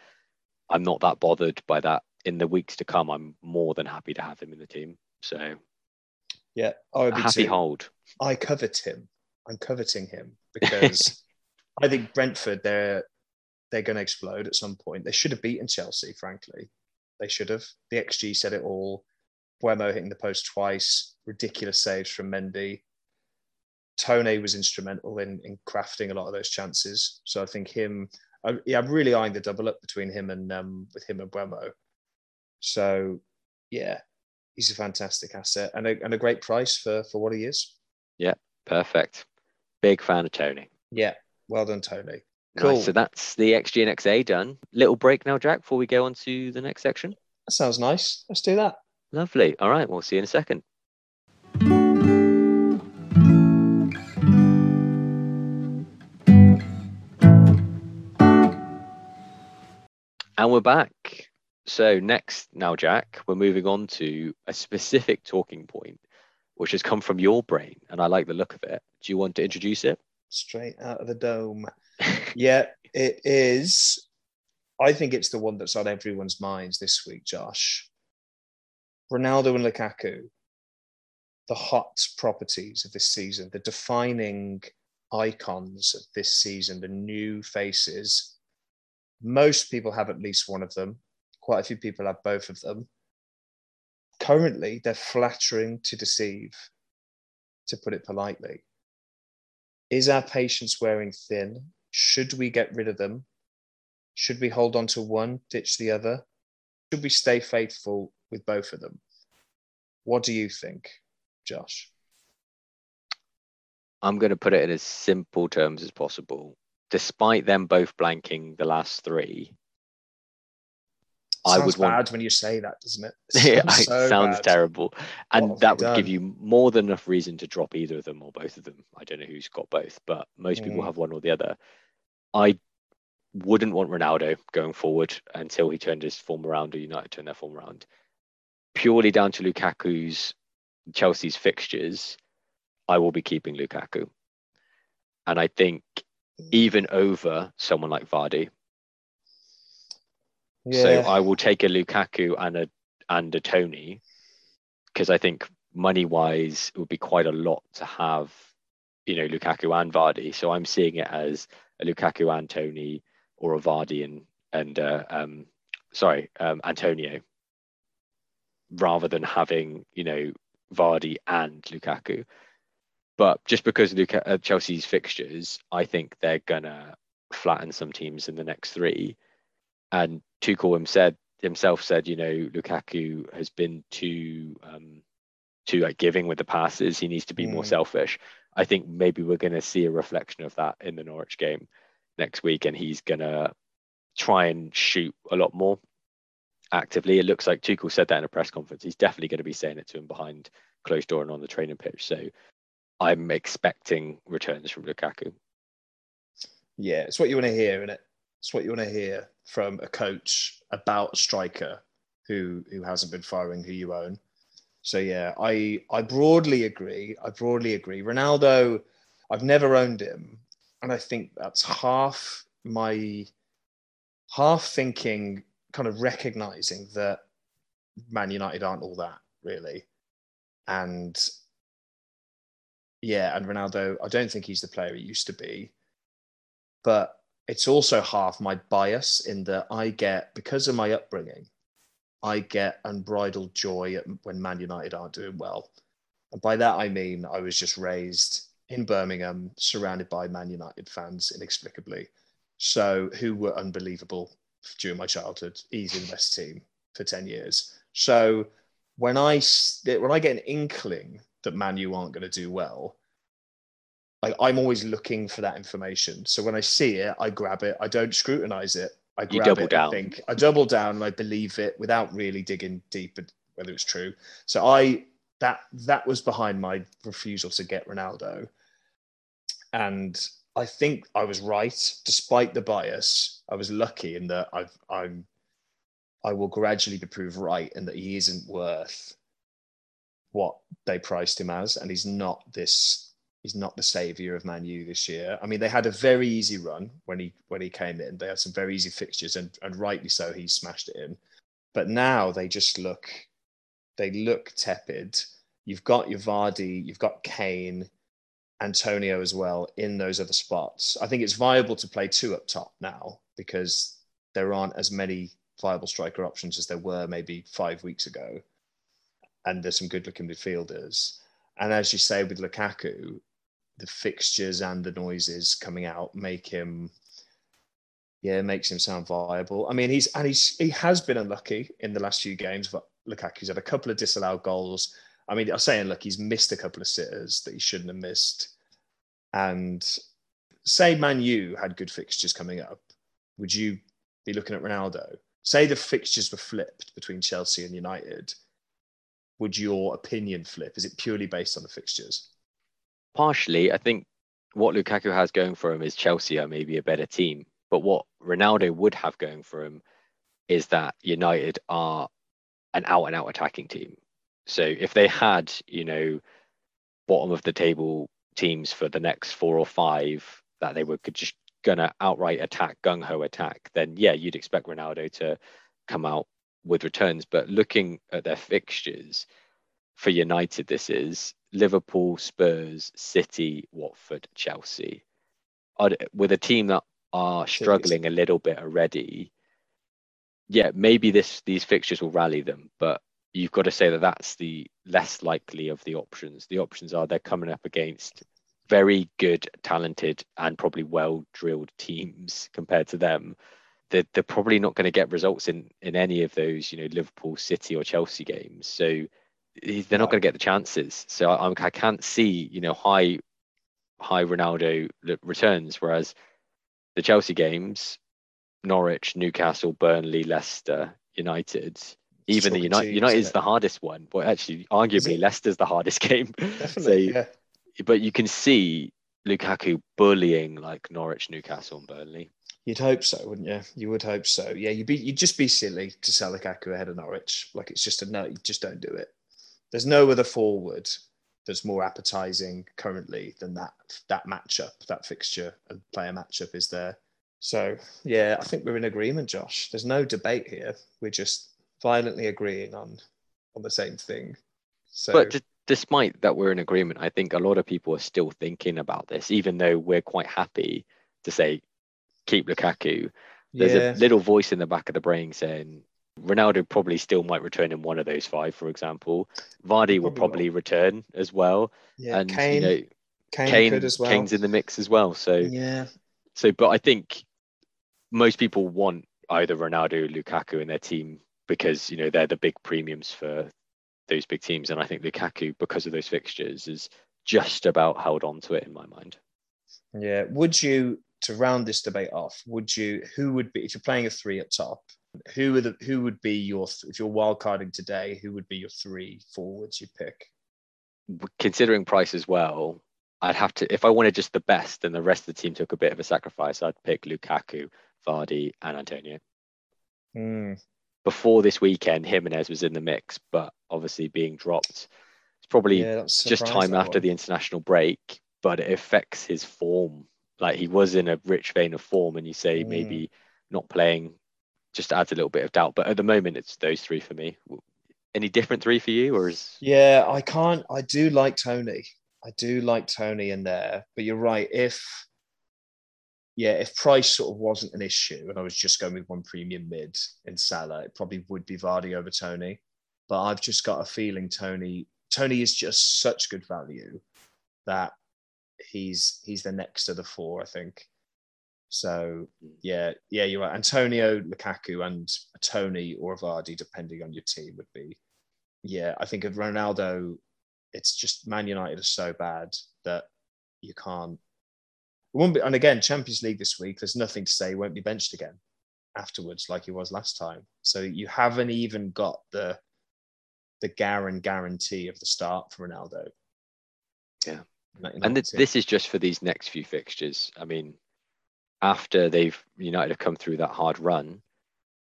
S1: I'm not that bothered by that. In the weeks to come, I'm more than happy to have him in the team. So
S2: yeah, I would be
S1: happy too. hold.
S2: I covet him. I'm coveting him because I think Brentford they're they're going to explode at some point. They should have beaten Chelsea. Frankly, they should have. The XG said it all. Mbeumo hitting the post twice. Ridiculous saves from Mendy. Toney was instrumental in, in crafting a lot of those chances. So I think him, I, yeah, I'm really eyeing the double up between him and um, with him and Mbeumo. So yeah, he's a fantastic asset and a, and a great price for for what he is.
S1: Yeah, perfect. Big fan of Toney.
S2: Yeah, well done, Toney.
S1: Cool. Nice. So that's the XG and XA done. Little break now, Jack, before we go on to the next section.
S2: That sounds nice. Let's do that.
S1: Lovely. All right, we'll see you in a second. And we're back. So next now, Jack, we're moving on to a specific talking point, which has come from your brain, and I like the look of it. Do you want to introduce it?
S2: Straight out of the dome. yeah, it is. I think it's the one that's on everyone's minds this week, Josh. Ronaldo and Lukaku, the hot properties of this season, the defining icons of this season, the new faces. Most people have at least one of them quite a few people have both of them. Currently, they're flattering to deceive, to put it politely. Is our patience wearing thin? Should we get rid of them? Should we hold on to one, ditch the other? Should we stay faithful with both of them? What do you think, Josh?
S1: I'm going to put it in as simple terms as possible. Despite them both blanking the last three,
S2: I would bad want... when you say that, doesn't it?
S1: it yeah, so sounds bad. terrible, and that would done? give you more than enough reason to drop either of them or both of them. I don't know who's got both, but most mm. people have one or the other. I wouldn't want Ronaldo going forward until he turned his form around or United turned their form around. Purely down to Lukaku's Chelsea's fixtures, I will be keeping Lukaku, and I think mm. even over someone like Vardy, yeah. So I will take a Lukaku and a and a Toney because I think money wise it would be quite a lot to have, you know, Lukaku and Vardy. So I'm seeing it as a Lukaku and Toney or a Vardy and and uh, um, sorry um, Antonio rather than having you know Vardy and Lukaku. But just because Luka, uh, Chelsea's fixtures, I think they're gonna flatten some teams in the next three. And Tuchel him said himself said, you know, Lukaku has been too um, too like giving with the passes. He needs to be mm. more selfish. I think maybe we're going to see a reflection of that in the Norwich game next week, and he's going to try and shoot a lot more actively. It looks like Tuchel said that in a press conference. He's definitely going to be saying it to him behind closed door and on the training pitch. So I'm expecting returns from Lukaku.
S2: Yeah, it's what you want to hear, isn't it? It's what you want to hear from a coach about a striker who who hasn't been firing who you own. So yeah, I I broadly agree. I broadly agree. Ronaldo, I've never owned him, and I think that's half my half thinking, kind of recognizing that Man United aren't all that really, and yeah, and Ronaldo, I don't think he's the player he used to be, but it's also half my bias in that I get because of my upbringing I get unbridled joy when Man United aren't doing well. And by that, I mean I was just raised in Birmingham, surrounded by Man United fans inexplicably. So, who were unbelievable during my childhood, easy the best team for 10 years. So, when I, when I get an inkling that Man U aren't going to do well, like I'm always looking for that information. So when I see it, I grab it. I don't scrutinize it. I grab
S1: double
S2: it
S1: down.
S2: and think I double down and I believe it without really digging deep whether it's true. So I that that was behind my refusal to get Ronaldo. And I think I was right, despite the bias. I was lucky in that I've I'm I will gradually be proved right and that he isn't worth what they priced him as, and he's not this he's not the savior of Man U this year. I mean, they had a very easy run when he when he came in. They had some very easy fixtures, and and rightly so, he smashed it in. But now they just look they look tepid. You've got your Vardy, you've got Kane, Antonio as well in those other spots. I think it's viable to play two up top now because there aren't as many viable striker options as there were maybe five weeks ago. And there's some good looking midfielders. And as you say with Lukaku, the fixtures and the noises coming out make him yeah makes him sound viable. I mean he's and he's he has been unlucky in the last few games but Lukaku's had a couple of disallowed goals. I mean i'm saying look he's missed a couple of sitters that he shouldn't have missed. And say man u had good fixtures coming up would you be looking at ronaldo? Say the fixtures were flipped between chelsea and united would your opinion flip? Is it purely based on the fixtures
S1: partially, I think what Lukaku has going for him is Chelsea are maybe a better team. But what Ronaldo would have going for him is that United are an out and out attacking team. So if they had, you know, bottom of the table teams for the next four or five that they were just gonna outright attack, gung ho attack, then yeah, you'd expect Ronaldo to come out with returns. But looking at their fixtures for United, this is Liverpool, Spurs, City, Watford, Chelsea. With a team that are struggling a little bit already, yeah, maybe this these fixtures will rally them, but you've got to say that that's the less likely of the options. The options are they're coming up against very good, talented, and probably well drilled teams compared to them. They're, they're probably not going to get results in in any of those, you know, Liverpool, City, or Chelsea games. So they're not going to get the chances. So I, I can't see, you know, high high Ronaldo returns. Whereas the Chelsea games, Norwich, Newcastle, Burnley, Leicester, United, even the United United is the hardest one. But actually, arguably, Leicester's the hardest game.
S2: Definitely. so, yeah.
S1: But you can see Lukaku bullying like Norwich, Newcastle, and Burnley.
S2: You'd hope so, wouldn't you? You would hope so. Yeah, you'd be you'd just be silly to sell Lukaku ahead of Norwich. Like it's just a no. You just don't do it there's no other forward that's more appetizing currently than that that matchup, that fixture and player matchup is there. So yeah, I think we're in agreement, Josh. There's no debate here. We're just violently agreeing on on the same thing. So
S1: But d- despite that we're in agreement, I think a lot of people are still thinking about this, even though we're quite happy to say keep Lukaku. There's yeah. a little voice in the back of the brain saying Ronaldo probably still might return in one of those five, for example. Vardy will probably return as well.
S2: Yeah, and Kane, you know,
S1: Kane, Kane as well. Kane's in the mix as well. So
S2: yeah.
S1: So, but I think most people want either Ronaldo or Lukaku in their team because you know they're the big premiums for those big teams, and I think Lukaku, because of those fixtures, is just about held on to it in my mind.
S2: Yeah. Would you to round this debate off? Would you? Who would be if you're playing a three up top? Who are the who would be your if you're wildcarding today? Who would be your three forwards you pick?
S1: Considering price as well, I'd have to if I wanted just the best and the rest of the team took a bit of a sacrifice, I'd pick Lukaku, Vardy, and Antonio.
S2: Mm.
S1: Before this weekend, Jimenez was in the mix, but obviously being dropped. It's probably
S2: Yeah,
S1: just time after
S2: one.
S1: the international break, but it affects his form. Like he was in a rich vein of form, and you say
S2: Mm.
S1: maybe not playing just adds a little bit of doubt. But at the moment, it's those three for me. Any different three for you, or is
S2: Yeah, I can't. I do like Toney. I do like Toney in there, but you're right. If yeah, if price sort of wasn't an issue, and I was just going with one premium mid in Salah, it probably would be Vardy over Toney. But I've just got a feeling Toney Toney is just such good value that he's he's the next of the four, I think. So mm. yeah, yeah, you're right. Antonio, Lukaku, and Toney or Vardy, depending on your team, would be. Yeah, I think of Ronaldo, it's just Man United are so bad that you can't. It won't be, and again, Champions League this week. There's nothing to say he won't be benched again afterwards, like he was last time. So you haven't even got the the Garen guarantee of the start for Ronaldo.
S1: Yeah. And
S2: United
S1: th-
S2: team.
S1: this is just for these next few fixtures. I mean, after they've United have come through that hard run,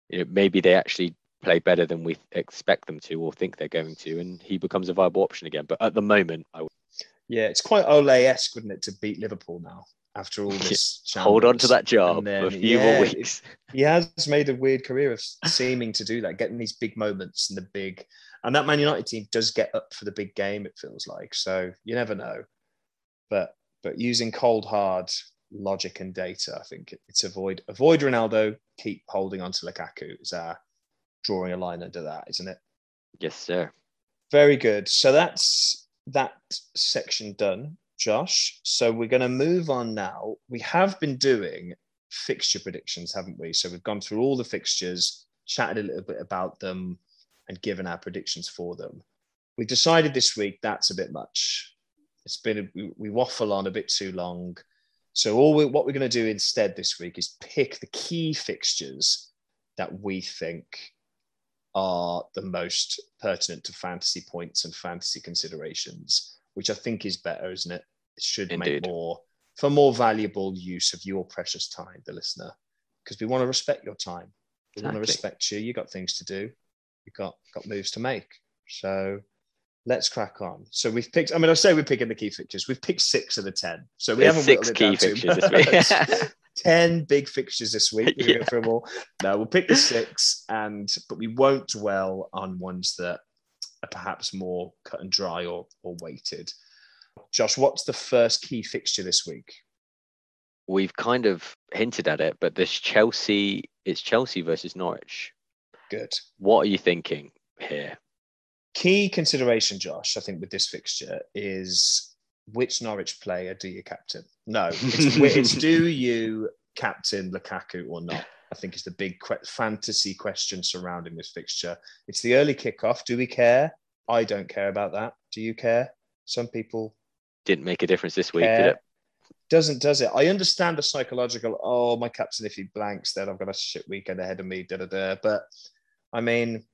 S1: you know, maybe they actually play better than we expect them to or think they're going to, and he becomes a viable option again. But at the moment, I would
S2: Yeah, it's quite Ole-esque, wouldn't it, to beat Liverpool now after all this.
S1: hold on to that job
S2: then,
S1: for a few
S2: yeah,
S1: more weeks.
S2: He has made a weird career of seeming to do that, getting these big moments and the big. And that Man United team does get up for the big game. It feels like so. You never know, but but using cold hard logic and data, I think it's avoid avoid Ronaldo, keep holding on to Lukaku. Is our drawing a line under that, isn't it?
S1: Yes, sir.
S2: Very good. So that's that section done, Josh. So we're going to move on now. We have been doing fixture predictions, haven't we? So we've gone through all the fixtures, chatted a little bit about them, and given our predictions for them. We decided this week that's a bit much. It's been a, we, we waffle on a bit too long. So all we, what we're going to do instead this week is pick the key fixtures that we think are the most pertinent to fantasy points and fantasy considerations, which I think is better, isn't it? It should
S1: Indeed.
S2: make more for more valuable use of your precious time, the listener, because we want to respect your time. We want to respect you. You got things to do. You got got moves to make. So let's crack on. So we've picked. I mean, I say we're picking the key fixtures. We've picked six of the ten. So we
S1: There's
S2: haven't
S1: six key fixtures this week.
S2: 10 big fixtures this week. We're
S1: Yeah.
S2: through them all. No, we'll pick the six, and but we won't dwell on ones that are perhaps more cut and dry or, or weighted. Josh, what's the first key fixture this week?
S1: We've kind of hinted at it, but this Chelsea, it's Chelsea versus Norwich.
S2: Good.
S1: What are you thinking here?
S2: Key consideration, Josh, I think, with this fixture is which Norwich player do you captain? No, it's, do you captain Lukaku or not? I think is the big que- fantasy question surrounding this fixture. It's the early kickoff. Do we care? I don't care about that. Do you care? Some people
S1: Didn't make a difference this week, did it?
S2: Doesn't does it? I understand the psychological. Oh, my captain, if he blanks, then I've got a shit weekend ahead of me. Da da da. But I mean,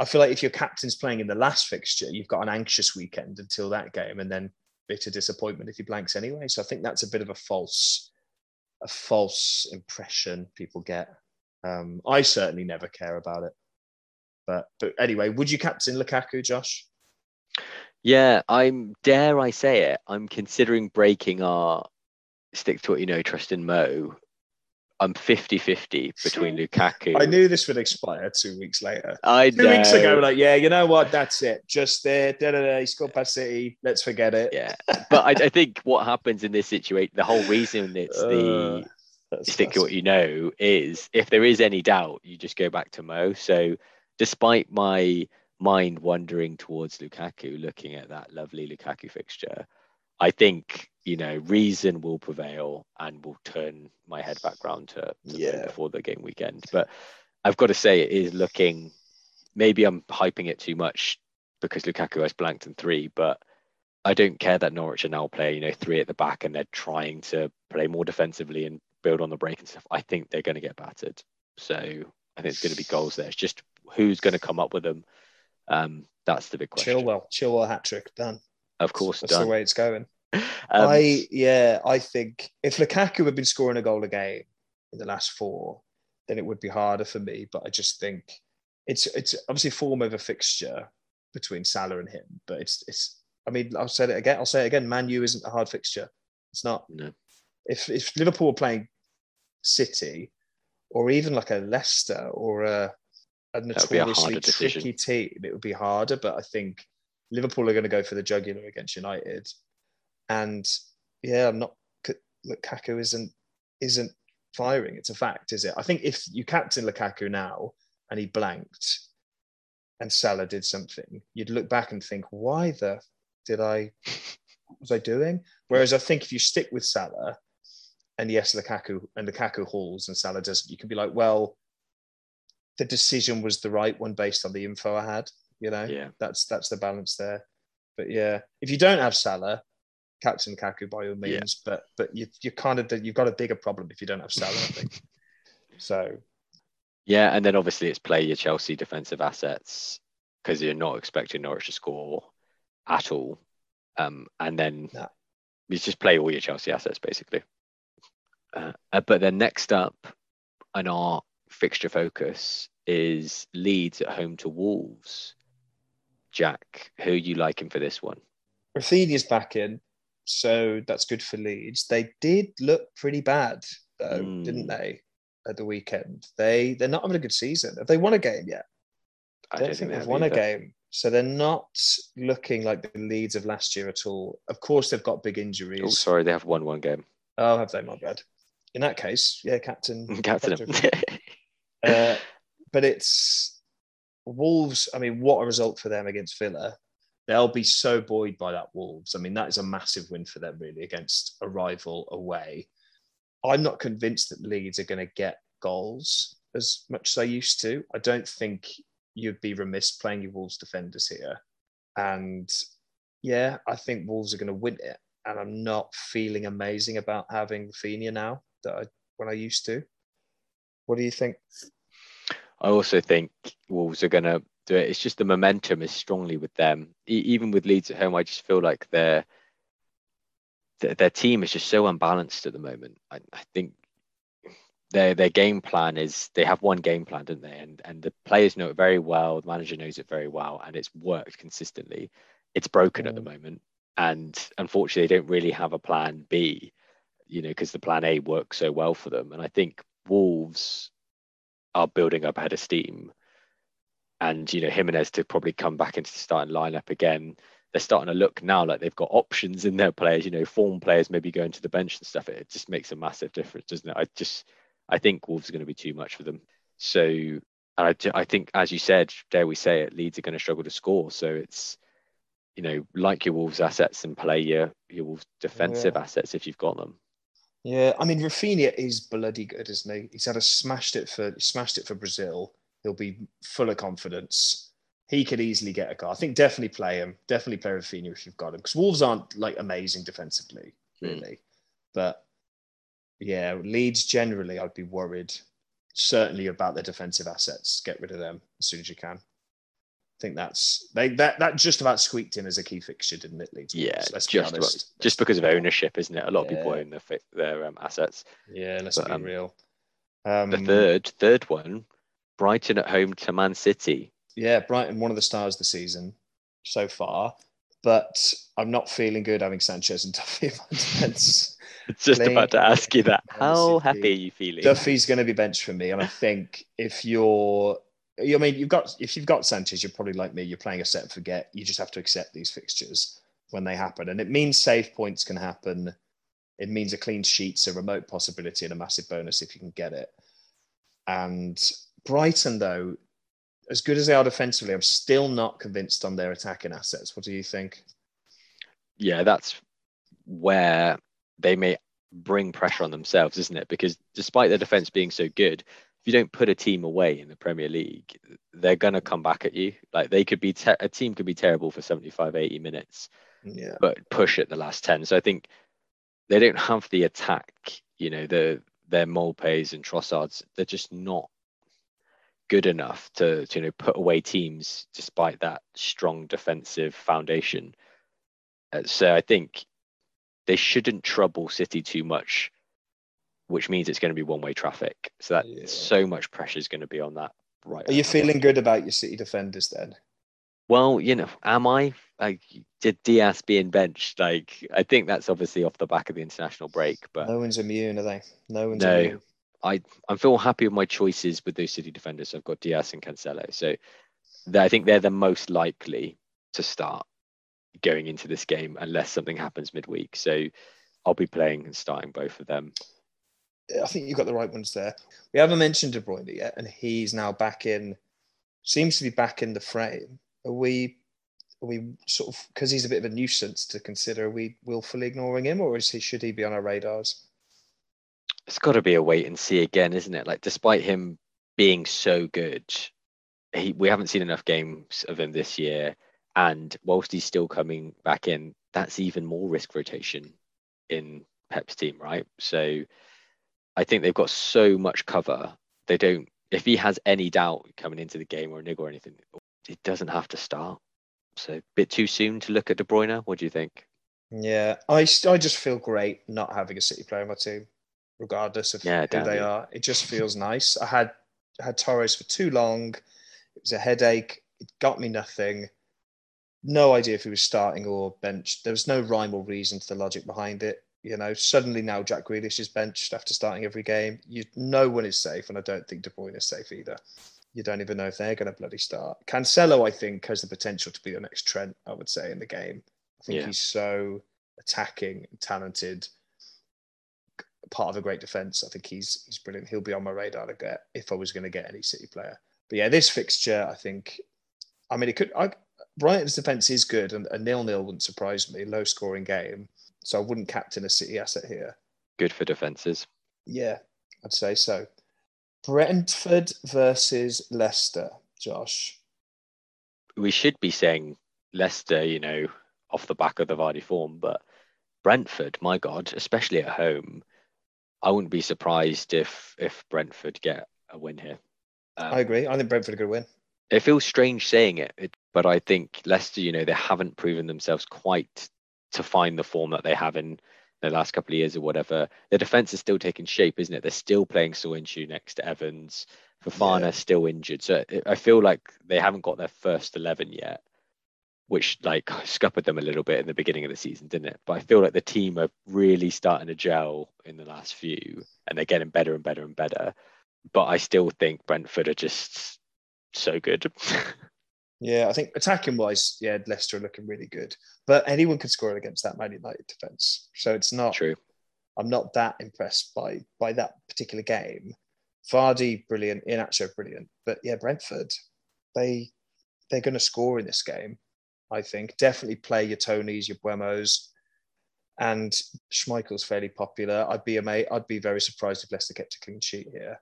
S2: I feel like if your captain's playing in the last fixture, you've got an anxious weekend until that game, and then bitter disappointment if he blanks anyway. So I think that's a bit of a false, a false impression people get. Um, I certainly never care about it. But but anyway, would you captain Lukaku, Josh?
S1: Yeah, I'm dare I say it, I'm considering breaking our stick to what you know, trust in Mo. I'm 50-50 between Lukaku.
S2: I knew this would expire two weeks later.
S1: I
S2: Two weeks ago, like, yeah, you know what? That's it. Just there. Da, da, da, he scored past City. Let's forget it.
S1: Yeah, but I, I think what happens in this situation, the whole reason it's the
S2: Uh,
S1: stick to what you know is if there is any doubt, you just go back to Mo. So, despite my mind wandering towards Lukaku, looking at that lovely Lukaku fixture, I think you know reason will prevail and will turn my head back round to, to
S2: Yeah.
S1: before the game weekend. But I've got to say, it is looking. Maybe I'm hyping it too much because Lukaku has blanked in three, but I don't care that Norwich are now playing, you know, three at the back and they're trying to play more defensively and build on the break and stuff. I think they're going to get battered. So I think it's going to be goals there. It's just who's going to come up with them. Um, that's the big question.
S2: Chilwell, Chilwell hat trick done.
S1: Of course,
S2: That's
S1: done.
S2: the way it's going.
S1: Um,
S2: I yeah, I think if Lukaku had been scoring a goal a game in the last four, then it would be harder for me. But I just think it's it's obviously form over fixture between Salah and him. But it's it's I mean I'll say it again. I'll say it again. Man U isn't a hard fixture. It's not.
S1: No.
S2: If if Liverpool were playing City, or even like a Leicester or a, a notoriously a tricky team, it would be harder. But I think Liverpool are going to go for the jugular against United, and yeah, I'm not. Lukaku isn't isn't firing. It's a fact, is it? I think if you captain Lukaku now and he blanked, and Salah did something, you'd look back and think, why the did I? What was I doing? Whereas I think if you stick with Salah, and yes, Lukaku and Lukaku hauls and Salah doesn't, you can be like, well, the decision was the right one based on the info I had. You know,
S1: yeah,
S2: that's that's the balance there. But yeah, if you don't have Salah, Captain Kaku by all means, yeah. but but you you kind of you've got a bigger problem if you don't have Salah. I think so.
S1: Yeah, and then obviously it's play your Chelsea defensive assets because you're not expecting Norwich to score at all, um, and then no. you just play all your Chelsea assets basically. Uh, uh, but then next up on our fixture focus is Leeds at home to Wolves. Jack, who are you liking for this one?
S2: Raphinha's back in, so that's good for Leeds. They did look pretty bad though, mm. didn't they? At the weekend, they they're not having a good season. Have they won a game yet? I don't, don't think, they've won either. a game. So they're not looking like the Leeds of last year at all. Of course, they've got big injuries. Oh,
S1: sorry, they have won one game.
S2: Oh, have they? My bad. In that case, yeah, captain.
S1: Captain. captain.
S2: uh, but it's Wolves. I mean, what a result for them against Villa. They'll be so buoyed by that Wolves. I mean, that is a massive win for them, really, against a rival away. I'm not convinced that Leeds are going to get goals as much as I used to. I don't think you'd be remiss playing your Wolves defenders here. And yeah, I think Wolves are going to win it. And I'm not feeling amazing about having Raphinha now that I when I used to. What do you think?
S1: I also think Wolves are going to do it. It's just the momentum is strongly with them. E- even with Leeds at home, I just feel like their their, their team is just so unbalanced at the moment. I, I think their their game plan is they have one game plan, don't they? And and the players know it very well. The manager knows it very well, and it's worked consistently. It's broken mm. at the mm. moment, and unfortunately, they don't really have a plan B. You know, because the plan A works so well for them. And I think Wolves are building up ahead of steam. And you know, Jimenez to probably come back into the starting lineup again. They're starting to look now like they've got options in their players. You know, form players maybe going to the bench and stuff. It just makes a massive difference, doesn't it? I just, I think Wolves are going to be too much for them. So, I, I think, as you said, dare we say it, Leeds are going to struggle to score. So it's, you know, like your Wolves assets and play your your Wolves defensive yeah. assets if you've got them.
S2: Yeah, I mean Raphinha is bloody good, isn't he? He's had a smashed it for smashed it for Brazil. He'll be full of confidence. He could easily get a goal. I think definitely play him. Definitely play Raphinha if you've got him. Because Wolves aren't like amazing defensively, hmm. really. Mm. But yeah, Leeds generally, I'd be worried. Certainly about their defensive assets. Get rid of them as soon as you can think that's they that that just about squeaked in as a key fixture, didn't it? Leeds.
S1: Yeah, let's just about, just because of ownership, isn't it? A lot yeah. of people own their their um, assets.
S2: Yeah, let's but, be um, real.
S1: Um, the third third one, Brighton at home to Man City.
S2: Yeah, Brighton, one of the stars of the season so far, but I'm not feeling good having Sanchez and Duffy in my defence.
S1: just about to ask you that. How happy are you feeling?
S2: Duffy's going to be benched for me, and I think if you're I mean, you've got if you've got Sanchez, you're probably like me. You're playing a set and forget. You just have to accept these fixtures when they happen, and it means save points can happen. It means a clean sheet's a remote possibility and a massive bonus if you can get it. And Brighton, though, as good as they are defensively, I'm still not convinced on their attacking assets. What do you think?
S1: Yeah, that's where they may bring pressure on themselves, isn't it? Because despite their defense being so good, if you don't put a team away in the Premier League, they're going to come back at you. Like they could be, te- a team could be terrible for 75, 80 minutes,
S2: yeah.
S1: but push it the last 10. So I think they don't have the attack, you know, the, their Maupay's and Trossards, they're just not good enough to, to, you know, put away teams despite that strong defensive foundation. Uh, so I think they shouldn't trouble City too much which means it's going to be one way traffic. So that
S2: Yeah.
S1: so much pressure is going to be on that right.
S2: Are you feeling good about your City defenders then?
S1: Well, you know, am I? Like, did Dias being benched? Like, I think that's obviously off the back of the international break, but
S2: No one's immune, are they? No one's
S1: No.
S2: immune.
S1: I I feel happy with my choices with those City defenders. So I've got Dias and Cancelo. So I think they're the most likely to start going into this game unless something happens midweek. So I'll be playing and starting both of them.
S2: I think you've got the right ones there. We haven't mentioned De Bruyne yet, and he's now back in. Seems to be back in the frame. Are we? Are we sort of because he's a bit of a nuisance to consider? Are we willfully ignoring him, or is he? Should he be on our radars?
S1: It's got to be a wait and see again, isn't it? Like, despite him being so good, he we haven't seen enough games of him this year. And whilst he's still coming back in, that's even more risk rotation in Pep's team, right? So I think they've got so much cover. They don't. If he has any doubt coming into the game or a niggle or anything, it doesn't have to start. So a bit too soon to look at De Bruyne. What do you think?
S2: Yeah, I, I just feel great not having a City player on my team, regardless of
S1: Yeah,
S2: who they are. It just feels nice. I had I had Torres for too long. It was a headache. It got me nothing. No idea if he was starting or benched. There was no rhyme or reason to the logic behind it. You know, suddenly now Jack Grealish is benched after starting every game. You, no one is safe, and I don't think De Bruyne is safe either. You don't even know if they're going to bloody start. Cancelo, I think, has the potential to be the next Trent. I would say in the game. I think
S1: Yeah.
S2: he's so attacking talented. Part of a great defense. I think he's he's brilliant. He'll be on my radar to get if I was going to get any City player. But yeah, this fixture, I think. I mean, it could. I, Brighton's defense is good, and a nil-nil wouldn't surprise me. Low scoring game, so I wouldn't captain a City asset here.
S1: Good for defenses.
S2: Yeah, I'd say so. Brentford versus Leicester, Josh.
S1: we should be saying Leicester, you know, off the back of the Vardy form, but Brentford, my God, especially at home, I wouldn't be surprised if if Brentford get a win here. Um,
S2: I agree. I think Brentford are going to win.
S1: it feels strange saying it, it, but I think Leicester, you know, they haven't proven themselves quite to find the form that they have in the last couple of years or whatever. The defense is still taking shape, isn't it? They're still playing Söyüncü next to Evans. Fofana
S2: Yeah.
S1: still injured, so I feel like they haven't got their first eleven yet, which like scuppered them a little bit in the beginning of the season, didn't it? But I feel like the team are really starting to gel in the last few, and they're getting better and better and better. But I still think Brentford are just so good.
S2: Yeah, I think attacking wise, yeah, Leicester are looking really good. But anyone can score against that Man United defense. So it's not
S1: True.
S2: I'm not that impressed by by that particular game. Vardy, brilliant, Iheanacho, brilliant. But yeah, Brentford, they they're gonna score in this game, I think. Definitely play your Toneys, your Mbeumos. And Schmeichel's fairly popular. I'd be amazed, I'd be very surprised if Leicester kept a clean sheet here.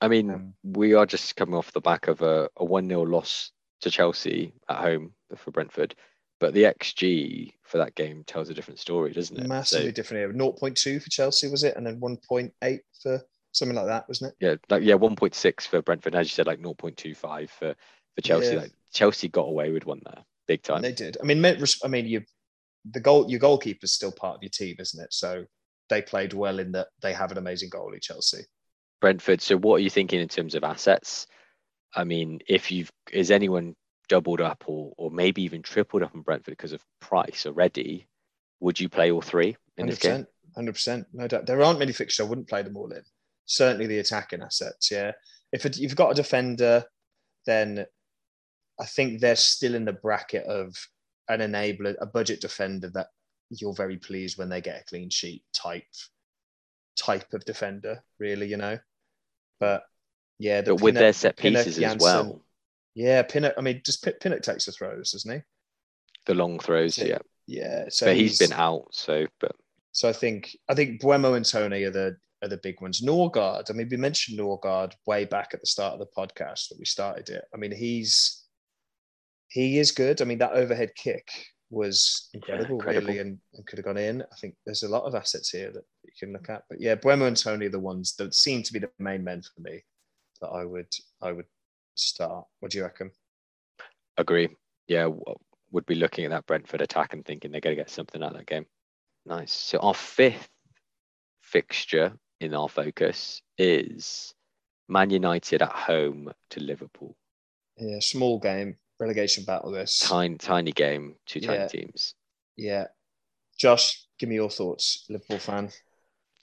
S1: I mean,
S2: Um,
S1: we are just coming off the back of a, a 1 0 loss to Chelsea at home for Brentford. But the XG for that game tells a different story, doesn't it?
S2: Massively
S1: So,
S2: different here. 0.2 for Chelsea, was it? And then 1.8 for something like that, wasn't it?
S1: yeah, like yeah, 1.6 for Brentford. As you said, like 0.25 for, for Chelsea.
S2: Yeah.
S1: Like Chelsea got away with one there, big time.
S2: They did. I mean, I mean, you the goal your goalkeeper's still part of your team, isn't it? So they played well in that they have an amazing goalie, Chelsea.
S1: Brentford. So what are you thinking in terms of assets? I mean, if you've is anyone doubled up or or maybe even tripled up on Brentford because of price already, would you play all three in
S2: Hundred
S1: this game?
S2: hundred percent, no doubt. There aren't many fixtures I wouldn't play them all in. Certainly the attacking assets. Yeah, if it, you've got a defender, then I think they're still in the bracket of an enabler, a budget defender that you're very pleased when they get a clean sheet type type of defender, really. You know, but yeah, the
S1: But with
S2: Pinnock-
S1: their set
S2: Pinnock,
S1: pieces as
S2: Jensen-
S1: well,
S2: Yeah, Pinnock. I mean, just Pin- Pinnock takes the throws, doesn't he?
S1: the long throws, yeah.
S2: Yeah. So
S1: but he's been out, so but
S2: So I think I think Mbeumo and Toney are the are the big ones. Nørgaard, I mean, we mentioned Nørgaard way back at the start of the podcast that we started it. I mean, he's he is good. I mean, that overhead kick was incredible,
S1: incredible.
S2: really, and, and could have gone in. I think there's a lot of assets here that you can look at. But yeah, Mbeumo and Toney are the ones that seem to be the main men for me that I would I would start. What do you reckon?
S1: agree. Yeah, would be looking at that Brentford attack and thinking they're going to get something out of that game. Nice. So our fifth fixture in our focus is Man United at home to Liverpool.
S2: Yeah, small game, relegation battle. This
S1: tiny, tiny game, two tiny
S2: Yeah.
S1: teams.
S2: Yeah, Josh, give me your thoughts, Liverpool fan.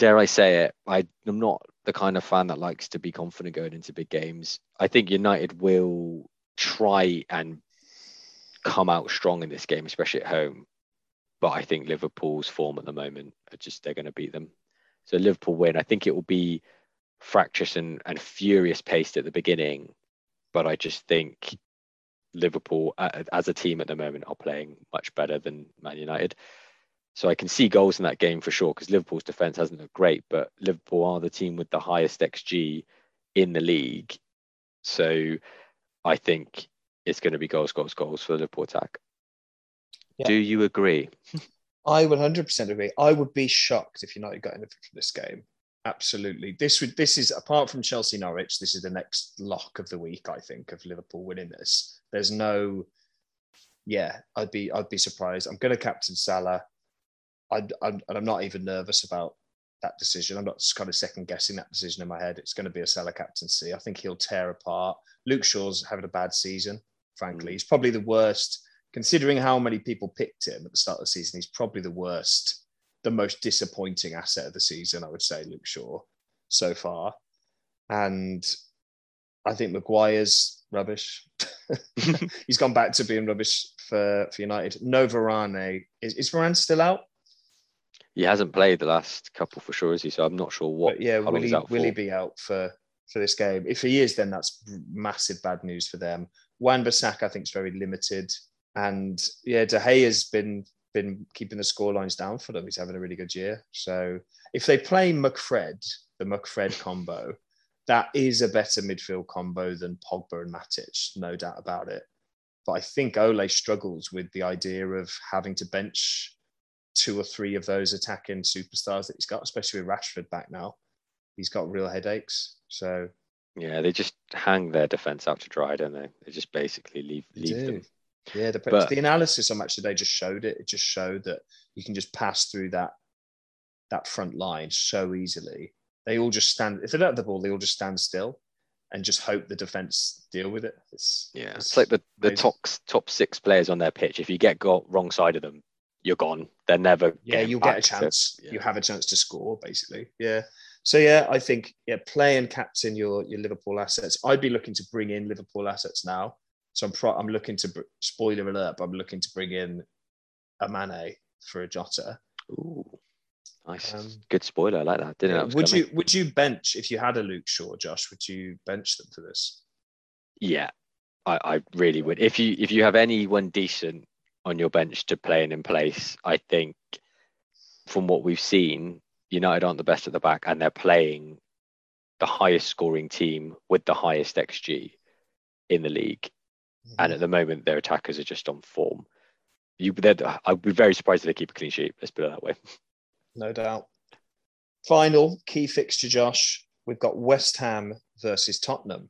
S1: Dare I say it? I, I'm not the kind of fan that likes to be confident going into big games. I think United will try and come out strong in this game, especially at home. But I think Liverpool's form at the moment are just they're going to beat them. So Liverpool win. I think it will be fractious and, and furious paced at the beginning, but I just think Liverpool as a team at the moment are playing much better than Man United. So I can see goals in that game for sure because Liverpool's defense hasn't looked great, but Liverpool are the team with the highest XG in the league. So I think it's going to be goals, goals, goals for the Liverpool attack.
S2: Yeah.
S1: Do you agree?
S2: I 100% agree. I would be shocked if United got anything from this game. Absolutely. This would. This is apart from Chelsea Norwich. This is the next lock of the week. I think of Liverpool winning this. There's no. Yeah, I'd be. I'd be surprised. I'm going to captain Salah. I'd, I'm, and I'm not even nervous about that decision. I'm not kind of second guessing that decision in my head. It's going to be a Salah captaincy. I think he'll tear apart. Luke Shaw's having a bad season. Frankly,
S1: Mm.
S2: he's probably the worst considering how many people picked him at the start of the season, he's probably the worst, the most disappointing asset of the season, I would say, Luke Shaw so far. And I think Maguire's rubbish. He's gone back to being rubbish for, for United. No Varane. Is, is Varane still out?
S1: He hasn't played the last couple for sure, is he? So I'm not sure what.
S2: But yeah, will he, will he be out for, for this game? If he is, then that's massive bad news for them. Wan Bissaka, I think, is very limited. And yeah, De Gea has been been keeping the score lines down for them. He's having a really good year. So if they play McFred, the McFred combo, that is a better midfield combo than Pogba and Matic, no doubt about it. But I think Ole struggles with the idea of having to bench two or three of those attacking superstars that he's got, especially with Rashford back now. He's got real headaches. So
S1: Yeah, they just hang their defense out to dry, don't they? They just basically leave leave
S2: do.
S1: them.
S2: Yeah, the,
S1: But-
S2: the analysis on match today just showed it. It just showed that you can just pass through that that front line so easily. They all just stand. If they don't have the ball, they all just stand still and just hope the defense deal with it. It's
S1: Yeah, it's like the, the top top six players on their pitch. If you get got wrong side of them, you're gone. They're never.
S2: yeah, you'll get a chance.
S1: yeah.
S2: You have a chance to score, basically. Yeah. So yeah, I think yeah, play and captain your your Liverpool assets. I'd be looking to bring in Liverpool assets now. So I'm pro- I'm looking to br- spoiler alert. But I'm looking to bring in a Mane for a Jota.
S1: Ooh, nice.
S2: Um,
S1: Good spoiler. I like that. Didn't
S2: Yeah, would
S1: coming.
S2: you would you bench if you had a Luke Shaw, Josh? Would you bench them for this?
S1: Yeah, I, I really would. If you if you have anyone decent on your bench to play in place, I think from what we've seen, United aren't the best at the back, and they're playing the highest scoring team with the highest xG in the league. And at the moment, their attackers are just on form. You, I'd be very surprised if they keep a clean sheet. Let's put it that way.
S2: no doubt. Final key fixture, Josh. We've got West Ham versus Tottenham,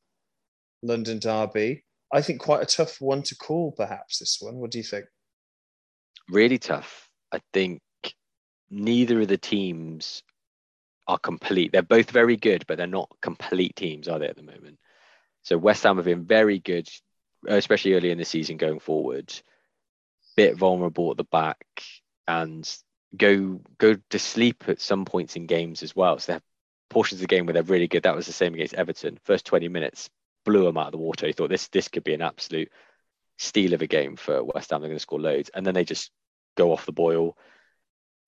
S2: London Derby. I think quite a tough one to call, perhaps this one. What do you think?
S1: Really tough. I think neither of the teams are complete. They're both very good, but they're not complete teams, are they, at the moment? So West Ham have been very good, especially early in the season going forward. Bit vulnerable at the back and go go to sleep at some points in games as well. So they have portions of the game where they're really good. That was the same against Everton. First 20 minutes blew them out of the water. You thought this this could be an absolute steal of a game for West Ham. They're going to score loads, and then they just go off the boil.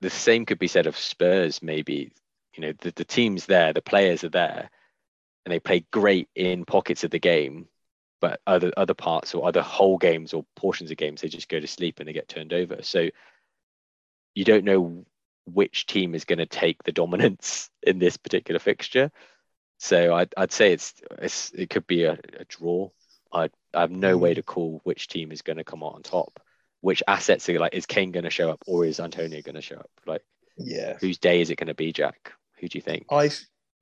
S1: The same could be said of Spurs. Maybe you know the, the teams there, the players are there, and they play great in pockets of the game, but other other parts or other whole games or portions of games, they just go to sleep and they get turned over. So you don't know which team is going to take the dominance in this particular fixture. So I'd, I'd say it's, it's it could be a, a draw. I I have no way mm. to call which team is going to come out on top. Which assets are like is Kane going to show up or is Antonio going to show up? Like
S2: Yeah,
S1: whose day is it going to be, Jack? Who do you think?
S2: I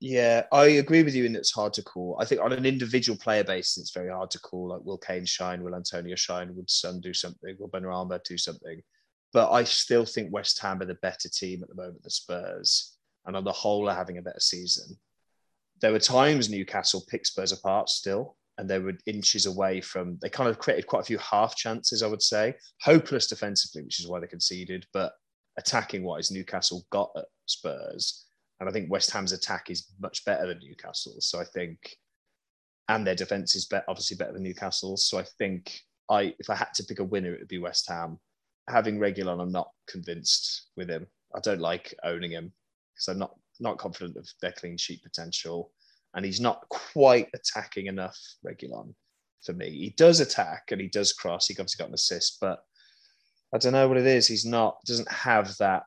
S2: yeah, I agree with you in that it's hard to call. I think on an individual player basis, it's very hard to call. Like, will Kane shine? Will Antonio shine? Would Son do something? Will Benrahma do something? But I still think West Ham are the better team at the moment than Spurs. and on the whole are having a better season. There were times Newcastle picked Spurs apart still, and they were inches away from. They kind of created quite a few half chances, I would say. Hopeless defensively, which is why they conceded, but attacking wise, Newcastle got at Spurs, and I think West Ham's attack is much better than Newcastle's. So I think, and their defense is obviously better than Newcastle's. So I think I, if I had to pick a winner, it would be West Ham. Having Reguilón, I'm not convinced with him. I don't like owning him because I'm not not confident of their clean sheet potential, and he's not quite attacking enough. Reguilón for me, he does attack and he does cross. He obviously got an assist, but I don't know what it is. He's not doesn't have that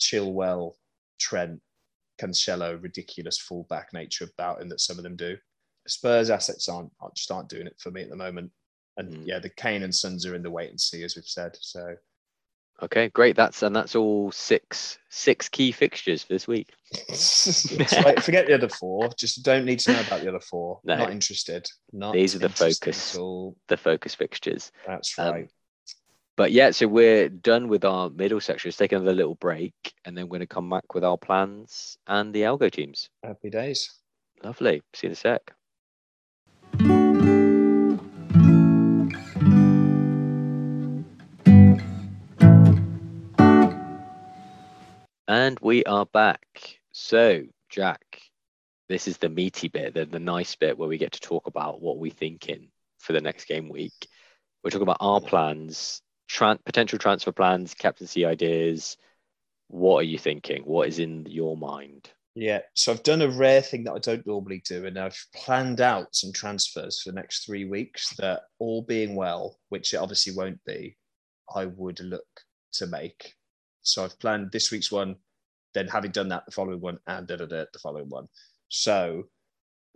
S2: Chilwell, Trent, Cancelo ridiculous fullback nature about him that some of them do. Spurs assets aren't, aren't just aren't doing it for me at the moment. And mm. yeah, the Kane and Sons are in the wait and see, as we've said. So
S1: Okay, great. That's and that's all six six key fixtures for this week.
S2: right, forget the other four. Just don't need to know about the other four. No. Not interested. Not
S1: these are the focus. The focus fixtures.
S2: That's um, right. Um,
S1: but yeah, so we're done with our middle section. Let's take another little break, and then we're going to come back with our plans and the algo teams.
S2: Happy days.
S1: Lovely. See you in a sec. And we are back. So, Jack, this is the meaty bit, the, the nice bit where we get to talk about what we're thinking for the next game week. We're talking about our plans, tran- potential transfer plans, captaincy ideas. What are you thinking? What is in your mind?
S2: Yeah, so I've done a rare thing that I don't normally do, and I've planned out some transfers for the next three weeks that, all being well, which it obviously won't be, I would look to make so I've planned this week's one, then having done that, the following one, and da, da, da, the following one. So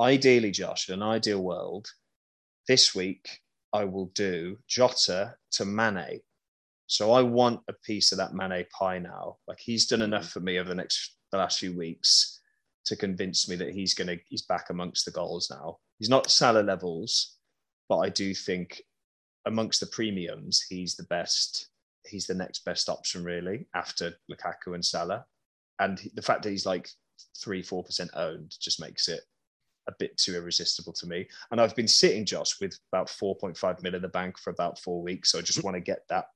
S2: ideally, Josh, in an ideal world, this week I will do Jota to Mane. So I want a piece of that Mane pie now. Like he's done enough for me over the next the last few weeks to convince me that he's gonna he's back amongst the goals now. He's not Salah levels, but I do think amongst the premiums, he's the best he's the next best option really after Lukaku and Salah. And the fact that he's like three, four percent owned just makes it a bit too irresistible to me. And I've been sitting, Josh, with about 4.5 mil in the bank for about four weeks. So I just want to get that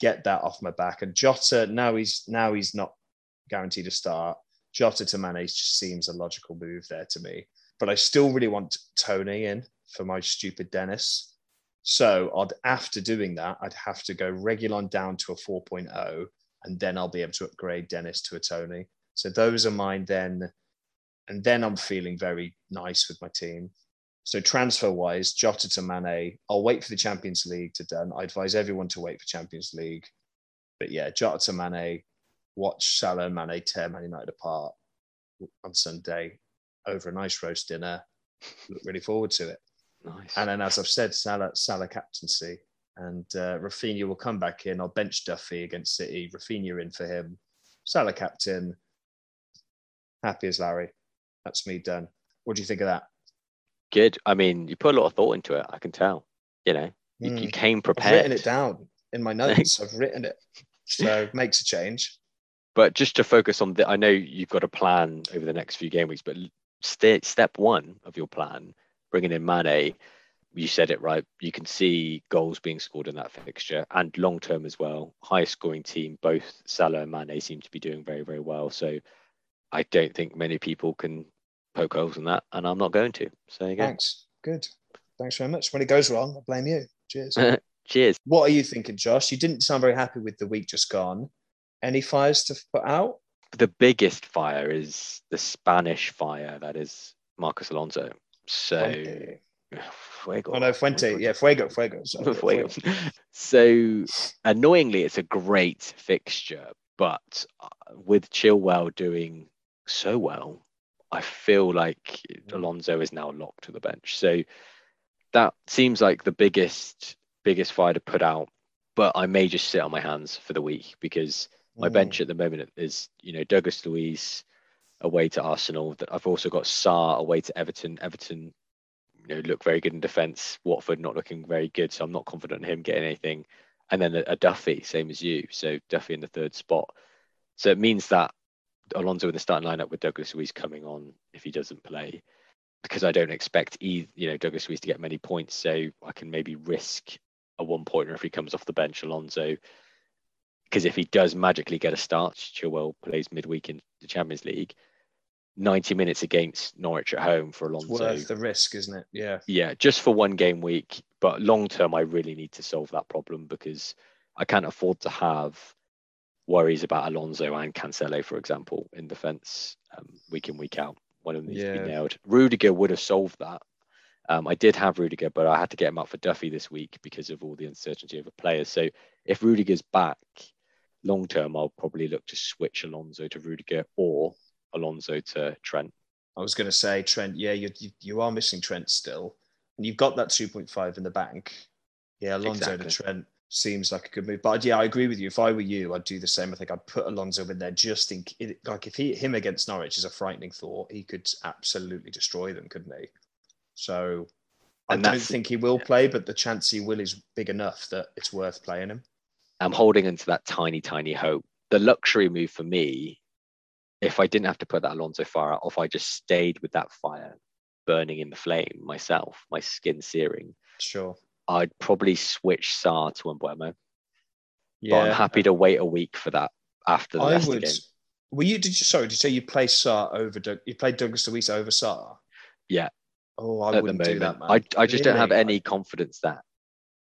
S2: get that off my back. And Jota, now he's now he's not guaranteed to start. Jota to Mane just seems a logical move there to me. But I still really want Toney in for my stupid Dennis. So I'd after doing that, I'd have to go Reguilón down to a 4.0, and then I'll be able to upgrade Dennis to a Toney. So those are mine then. And then I'm feeling very nice with my team. So transfer wise, Jota to Mane, I'll wait for the Champions League to done. I advise everyone to wait for Champions League. But yeah, Jota to Mane, watch Salah and Mane tear Man United apart on Sunday over a nice roast dinner. Look really forward to it.
S1: Nice.
S2: And then, as I've said, Salah, Salah captaincy. And uh, Raphinha will come back in. I'll bench Duffy against City. Raphinha in for him. Salah captain. Happy as Larry. That's me done. What do you think of that?
S1: Good. I mean, you put a lot of thought into it. I can tell. You know, you, mm. you hmm. came prepared.
S2: I've written it down in my notes. I've written it. So makes a change.
S1: But just to focus on the, I know you've got a plan over the next few game weeks, but st- step one of your plan bringing in Mane, you said it right. You can see goals being scored in that fixture and long term as well. Highest scoring team, both Salah and Mane seem to be doing very, very well. So I don't think many people can poke holes in that, and I'm not going to. So you
S2: Thanks. Good. Thanks very much. When it goes wrong, I blame you. Cheers.
S1: Cheers.
S2: What are you thinking, Josh? You didn't sound very happy with the week just gone. Any fires to put out?
S1: The biggest fire is the Spanish fire that is Marcos Alonso. So Fuente.
S2: Fuego. Oh no, Fuente. Yeah, Fuego. Fuego. Sorry.
S1: Fuego. so annoyingly, it's a great fixture, but uh, with Chilwell doing so well, I feel like Alonso is now locked to the bench. So that seems like the biggest biggest fire to put out. But I may just sit on my hands for the week because my mm. bench at the moment is, you know, Douglas Luiz, away to Arsenal. That I've also got Sarr away to Everton. Everton, you know, look very good in defence. Watford not looking very good, so I'm not confident in him getting anything. And then a, a Duffy, same as you. So Duffy in the third spot. So it means that Alonso in the starting lineup with Douglas Luiz coming on if he doesn't play, because I don't expect either, you know Douglas Luiz to get many points, so I can maybe risk a one pointer if he comes off the bench, Alonso. Because if he does magically get a start, Chilwell plays midweek in the Champions League. 90 minutes against Norwich at home for Alonso.
S2: It's worth the risk, isn't it? Yeah.
S1: Yeah, just for one game week. But long term, I really need to solve that problem because I can't afford to have worries about Alonso and Cancelo, for example, in defence um, week in, week out. One of them needs yeah. to be nailed. Rudiger would have solved that. Um, I did have Rudiger, but I had to get him up for Duffy this week because of all the uncertainty of the players. So if Rudiger's back long term, I'll probably look to switch Alonso to Rudiger or Alonso to Trent.
S2: I was going to say Trent. Yeah, you, you, you are missing Trent still, and you've got that two point five in the bank. Yeah, Alonso exactly. to Trent seems like a good move. But yeah, I agree with you. If I were you, I'd do the same. I think I'd put Alonso in there just in like if he him against Norwich is a frightening thought. He could absolutely destroy them, couldn't he? So I don't think he will play, but the chance he will is big enough that it's worth playing him.
S1: I'm holding into that tiny, tiny hope. The luxury move for me if I didn't have to put that Alonso fire out, if I just stayed with that fire burning in the flame myself, my skin searing,
S2: sure,
S1: I'd probably switch Sarr to Mbeumo. Yeah, but I'm happy to wait a week for that after the I would. Game.
S2: Were you? Did you? Sorry, did you say you play Sarr over? You played Douglas Luiz over Sarr?
S1: Yeah.
S2: Oh, I wouldn't do that, man.
S1: I, I just really? don't have any confidence that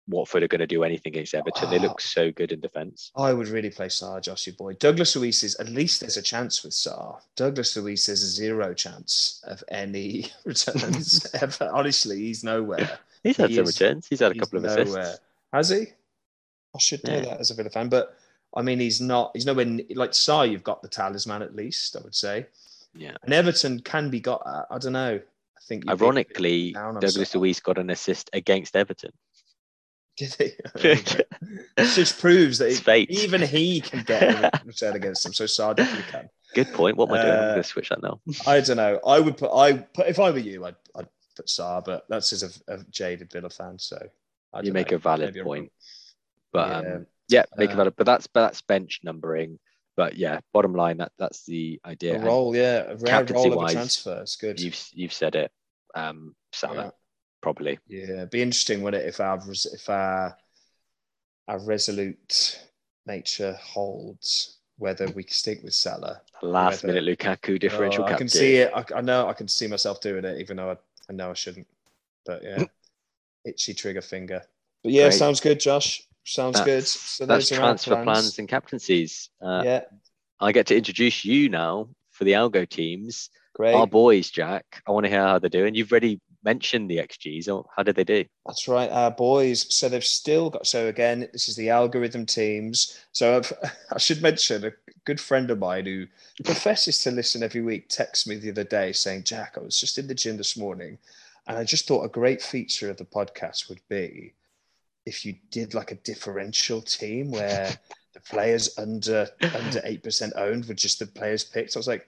S1: Watford are going to do anything against Everton. Oh, they look so good in defence.
S2: I would really play Sarr, Joshy boy. Douglas Luiz is at least there's a chance with Sarr. Douglas Luiz has a zero chance of any returns ever. Honestly, he's nowhere.
S1: He's had he some is, returns. He's had a couple of nowhere. assists.
S2: Has he? I should know yeah. that as a Villa fan, but I mean, he's not. He's nowhere like Sarr. You've got the talisman at least. I would say.
S1: Yeah.
S2: And Everton can be got at. I don't know. I think.
S1: Ironically, Douglas Luiz got an assist against Everton.
S2: Did he? it just proves that he, even he can get a return against him. So Sarr definitely can.
S1: Good point. What am I doing? Uh, I'm going to switch that now.
S2: I don't know. I would put. I put if I were you, I'd, I'd put Sarr, but that's as a, a jaded Villa fan. So
S1: you make know. a valid Maybe point. But yeah, um, yeah make uh, a valid. But that's but that's bench numbering. But yeah, bottom line, that that's the idea.
S2: A role, yeah, a rare role of a transfer. It's good.
S1: You've you've said it. Um, Salah. Yeah probably.
S2: Yeah, it'd be interesting, wouldn't it, if our if our our resolute nature holds, whether we stick with Salah.
S1: Last whether, minute Lukaku differential. Oh,
S2: I can see it. I, I, know. I can see myself doing it, even though I, I know I shouldn't. But yeah, itchy trigger finger. But yeah, Great. sounds good, Josh. Sounds that's, good.
S1: So that's transfer plans. plans. and captaincies. Uh, yeah, I get to introduce you now for the Algo teams. Great. Our boys, Jack. I want to hear how they're doing. You've already mention the XGs, or how did they do?
S2: That's right, our boys. So they've still got. So again, this is the algorithm teams. So I've, i should mention a good friend of mine who professes to listen every week. Texts me the other day saying, "Jack, I was just in the gym this morning, and I just thought a great feature of the podcast would be if you did like a differential team where." the players under under eight percent owned were just the players picked. I was like,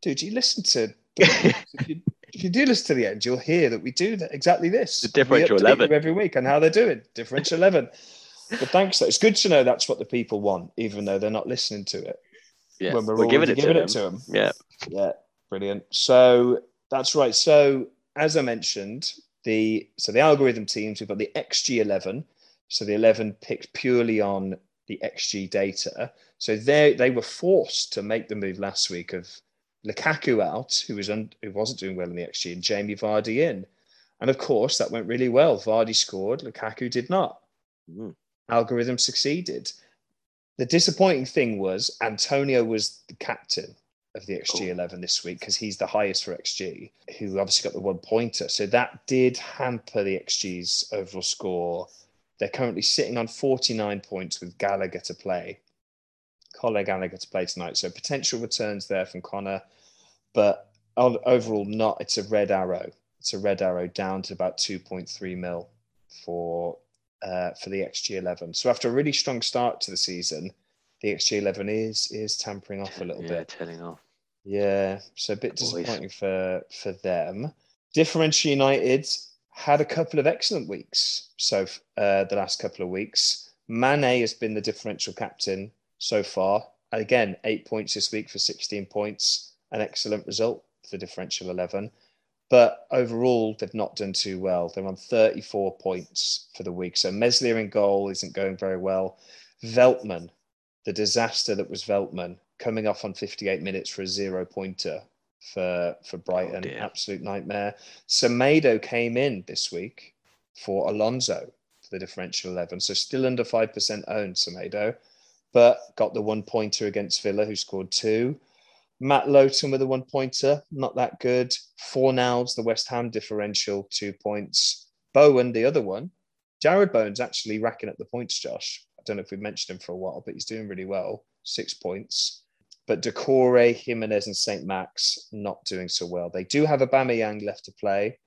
S2: dude, you listen to you if you do listen to the end, you'll hear that we do that, exactly this.
S1: The differential eleven
S2: every week and how they're doing. Differential eleven. But thanks, though. It's good to know that's what the people want, even though they're not listening to it.
S1: Yeah, when we're, we're giving, it, giving to it to them. Yeah,
S2: yeah, brilliant. So that's right. So as I mentioned, the so the algorithm teams we've got the XG11. So the 11 picked purely on the XG data. So they they were forced to make the move last week of Lukaku out, who was un, who wasn't doing well in the XG, and Jamie Vardy in. And of course, that went really well. Vardy scored, Lukaku did not. Mm. Algorithm succeeded. The disappointing thing was Antonio was the captain of the XG 11 this week because he's the highest for XG, who obviously got the one pointer. So that did hamper the XG's overall score. They're currently sitting on 49 points with Gallagher to play. Conor Gallagher to play tonight. So potential returns there from Conor, but overall not. It's a red arrow. It's a red arrow down to about 2.3 mil for uh, for the XG11. So after a really strong start to the season, the XG11 is is tampering off a little bit.
S1: yeah,
S2: bit.
S1: Turning off.
S2: Yeah, so a bit disappointing for for them. Differential United had a couple of excellent weeks. So uh, the last couple of weeks, Mane has been the differential captain so far. again, eight points this week for 16 points, an excellent result for differential 11. But overall, they've not done too well. They're on 34 points for the week. So Meslier in goal isn't going very well. Veltman, the disaster that was Veltman, coming off on 58 minutes for a zero pointer for for Brighton. Oh Absolute nightmare. Semedo came in this week for Alonso for the differential 11. So still under 5% owned, Semedo, but got the one pointer against Villa, who scored two. Matt Lowton with a one pointer, not that good. Fornals, the West Ham differential, two points. Bowen, the other one. Jarrod Bowen's actually racking up the points, Josh. I don't know if we've mentioned him for a while, but he's doing really well. Six points. But Doucouré, Jimenez, and St. Max not doing so well. They do have a Aubameyang left to play.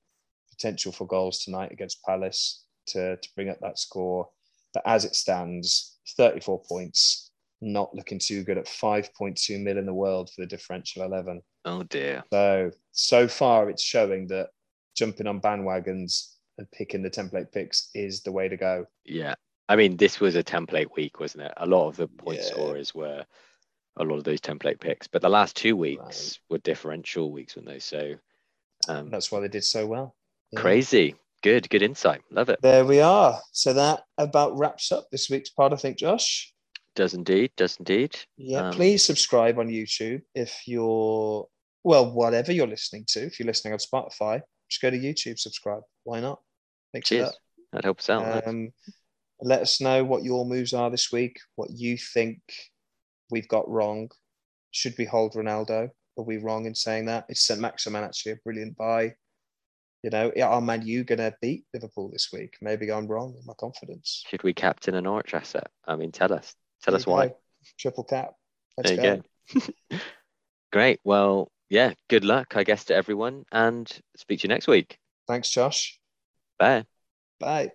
S2: Potential for goals tonight against Palace to, to bring up that score. But as it stands, 34 points not looking too good at 5.2 mil in the world for the differential 11.
S1: Oh dear.
S2: So, so far it's showing that jumping on bandwagons and picking the template picks is the way to go.
S1: Yeah. I mean, this was a template week, wasn't it? A lot of the point yeah. scorers were a lot of those template picks, but the last two weeks right. were differential weeks, weren't they? So
S2: um, that's why they did so well.
S1: Yeah. Crazy. Good, good insight. Love it.
S2: There we are. So that about wraps up this week's pod, I think, Josh.
S1: Does indeed, does indeed.
S2: Yeah, um, please subscribe on YouTube if you're well, whatever you're listening to. If you're listening on Spotify, just go to YouTube, subscribe. Why not?
S1: Thanks cheers. That. that helps out. Um,
S2: let us know what your moves are this week. What you think we've got wrong. Should we hold Ronaldo? Are we wrong in saying that? Is St. Maximin actually a brilliant buy? You know, are Man U going to beat Liverpool this week? Maybe I'm wrong in my confidence.
S1: Should we captain an Norwich asset? I mean, tell us. Tell us why. Go.
S2: Triple cap.
S1: Let's there you go. go. Great. Well, yeah, good luck, I guess, to everyone and speak to you next week.
S2: Thanks, Josh.
S1: Bye.
S2: Bye.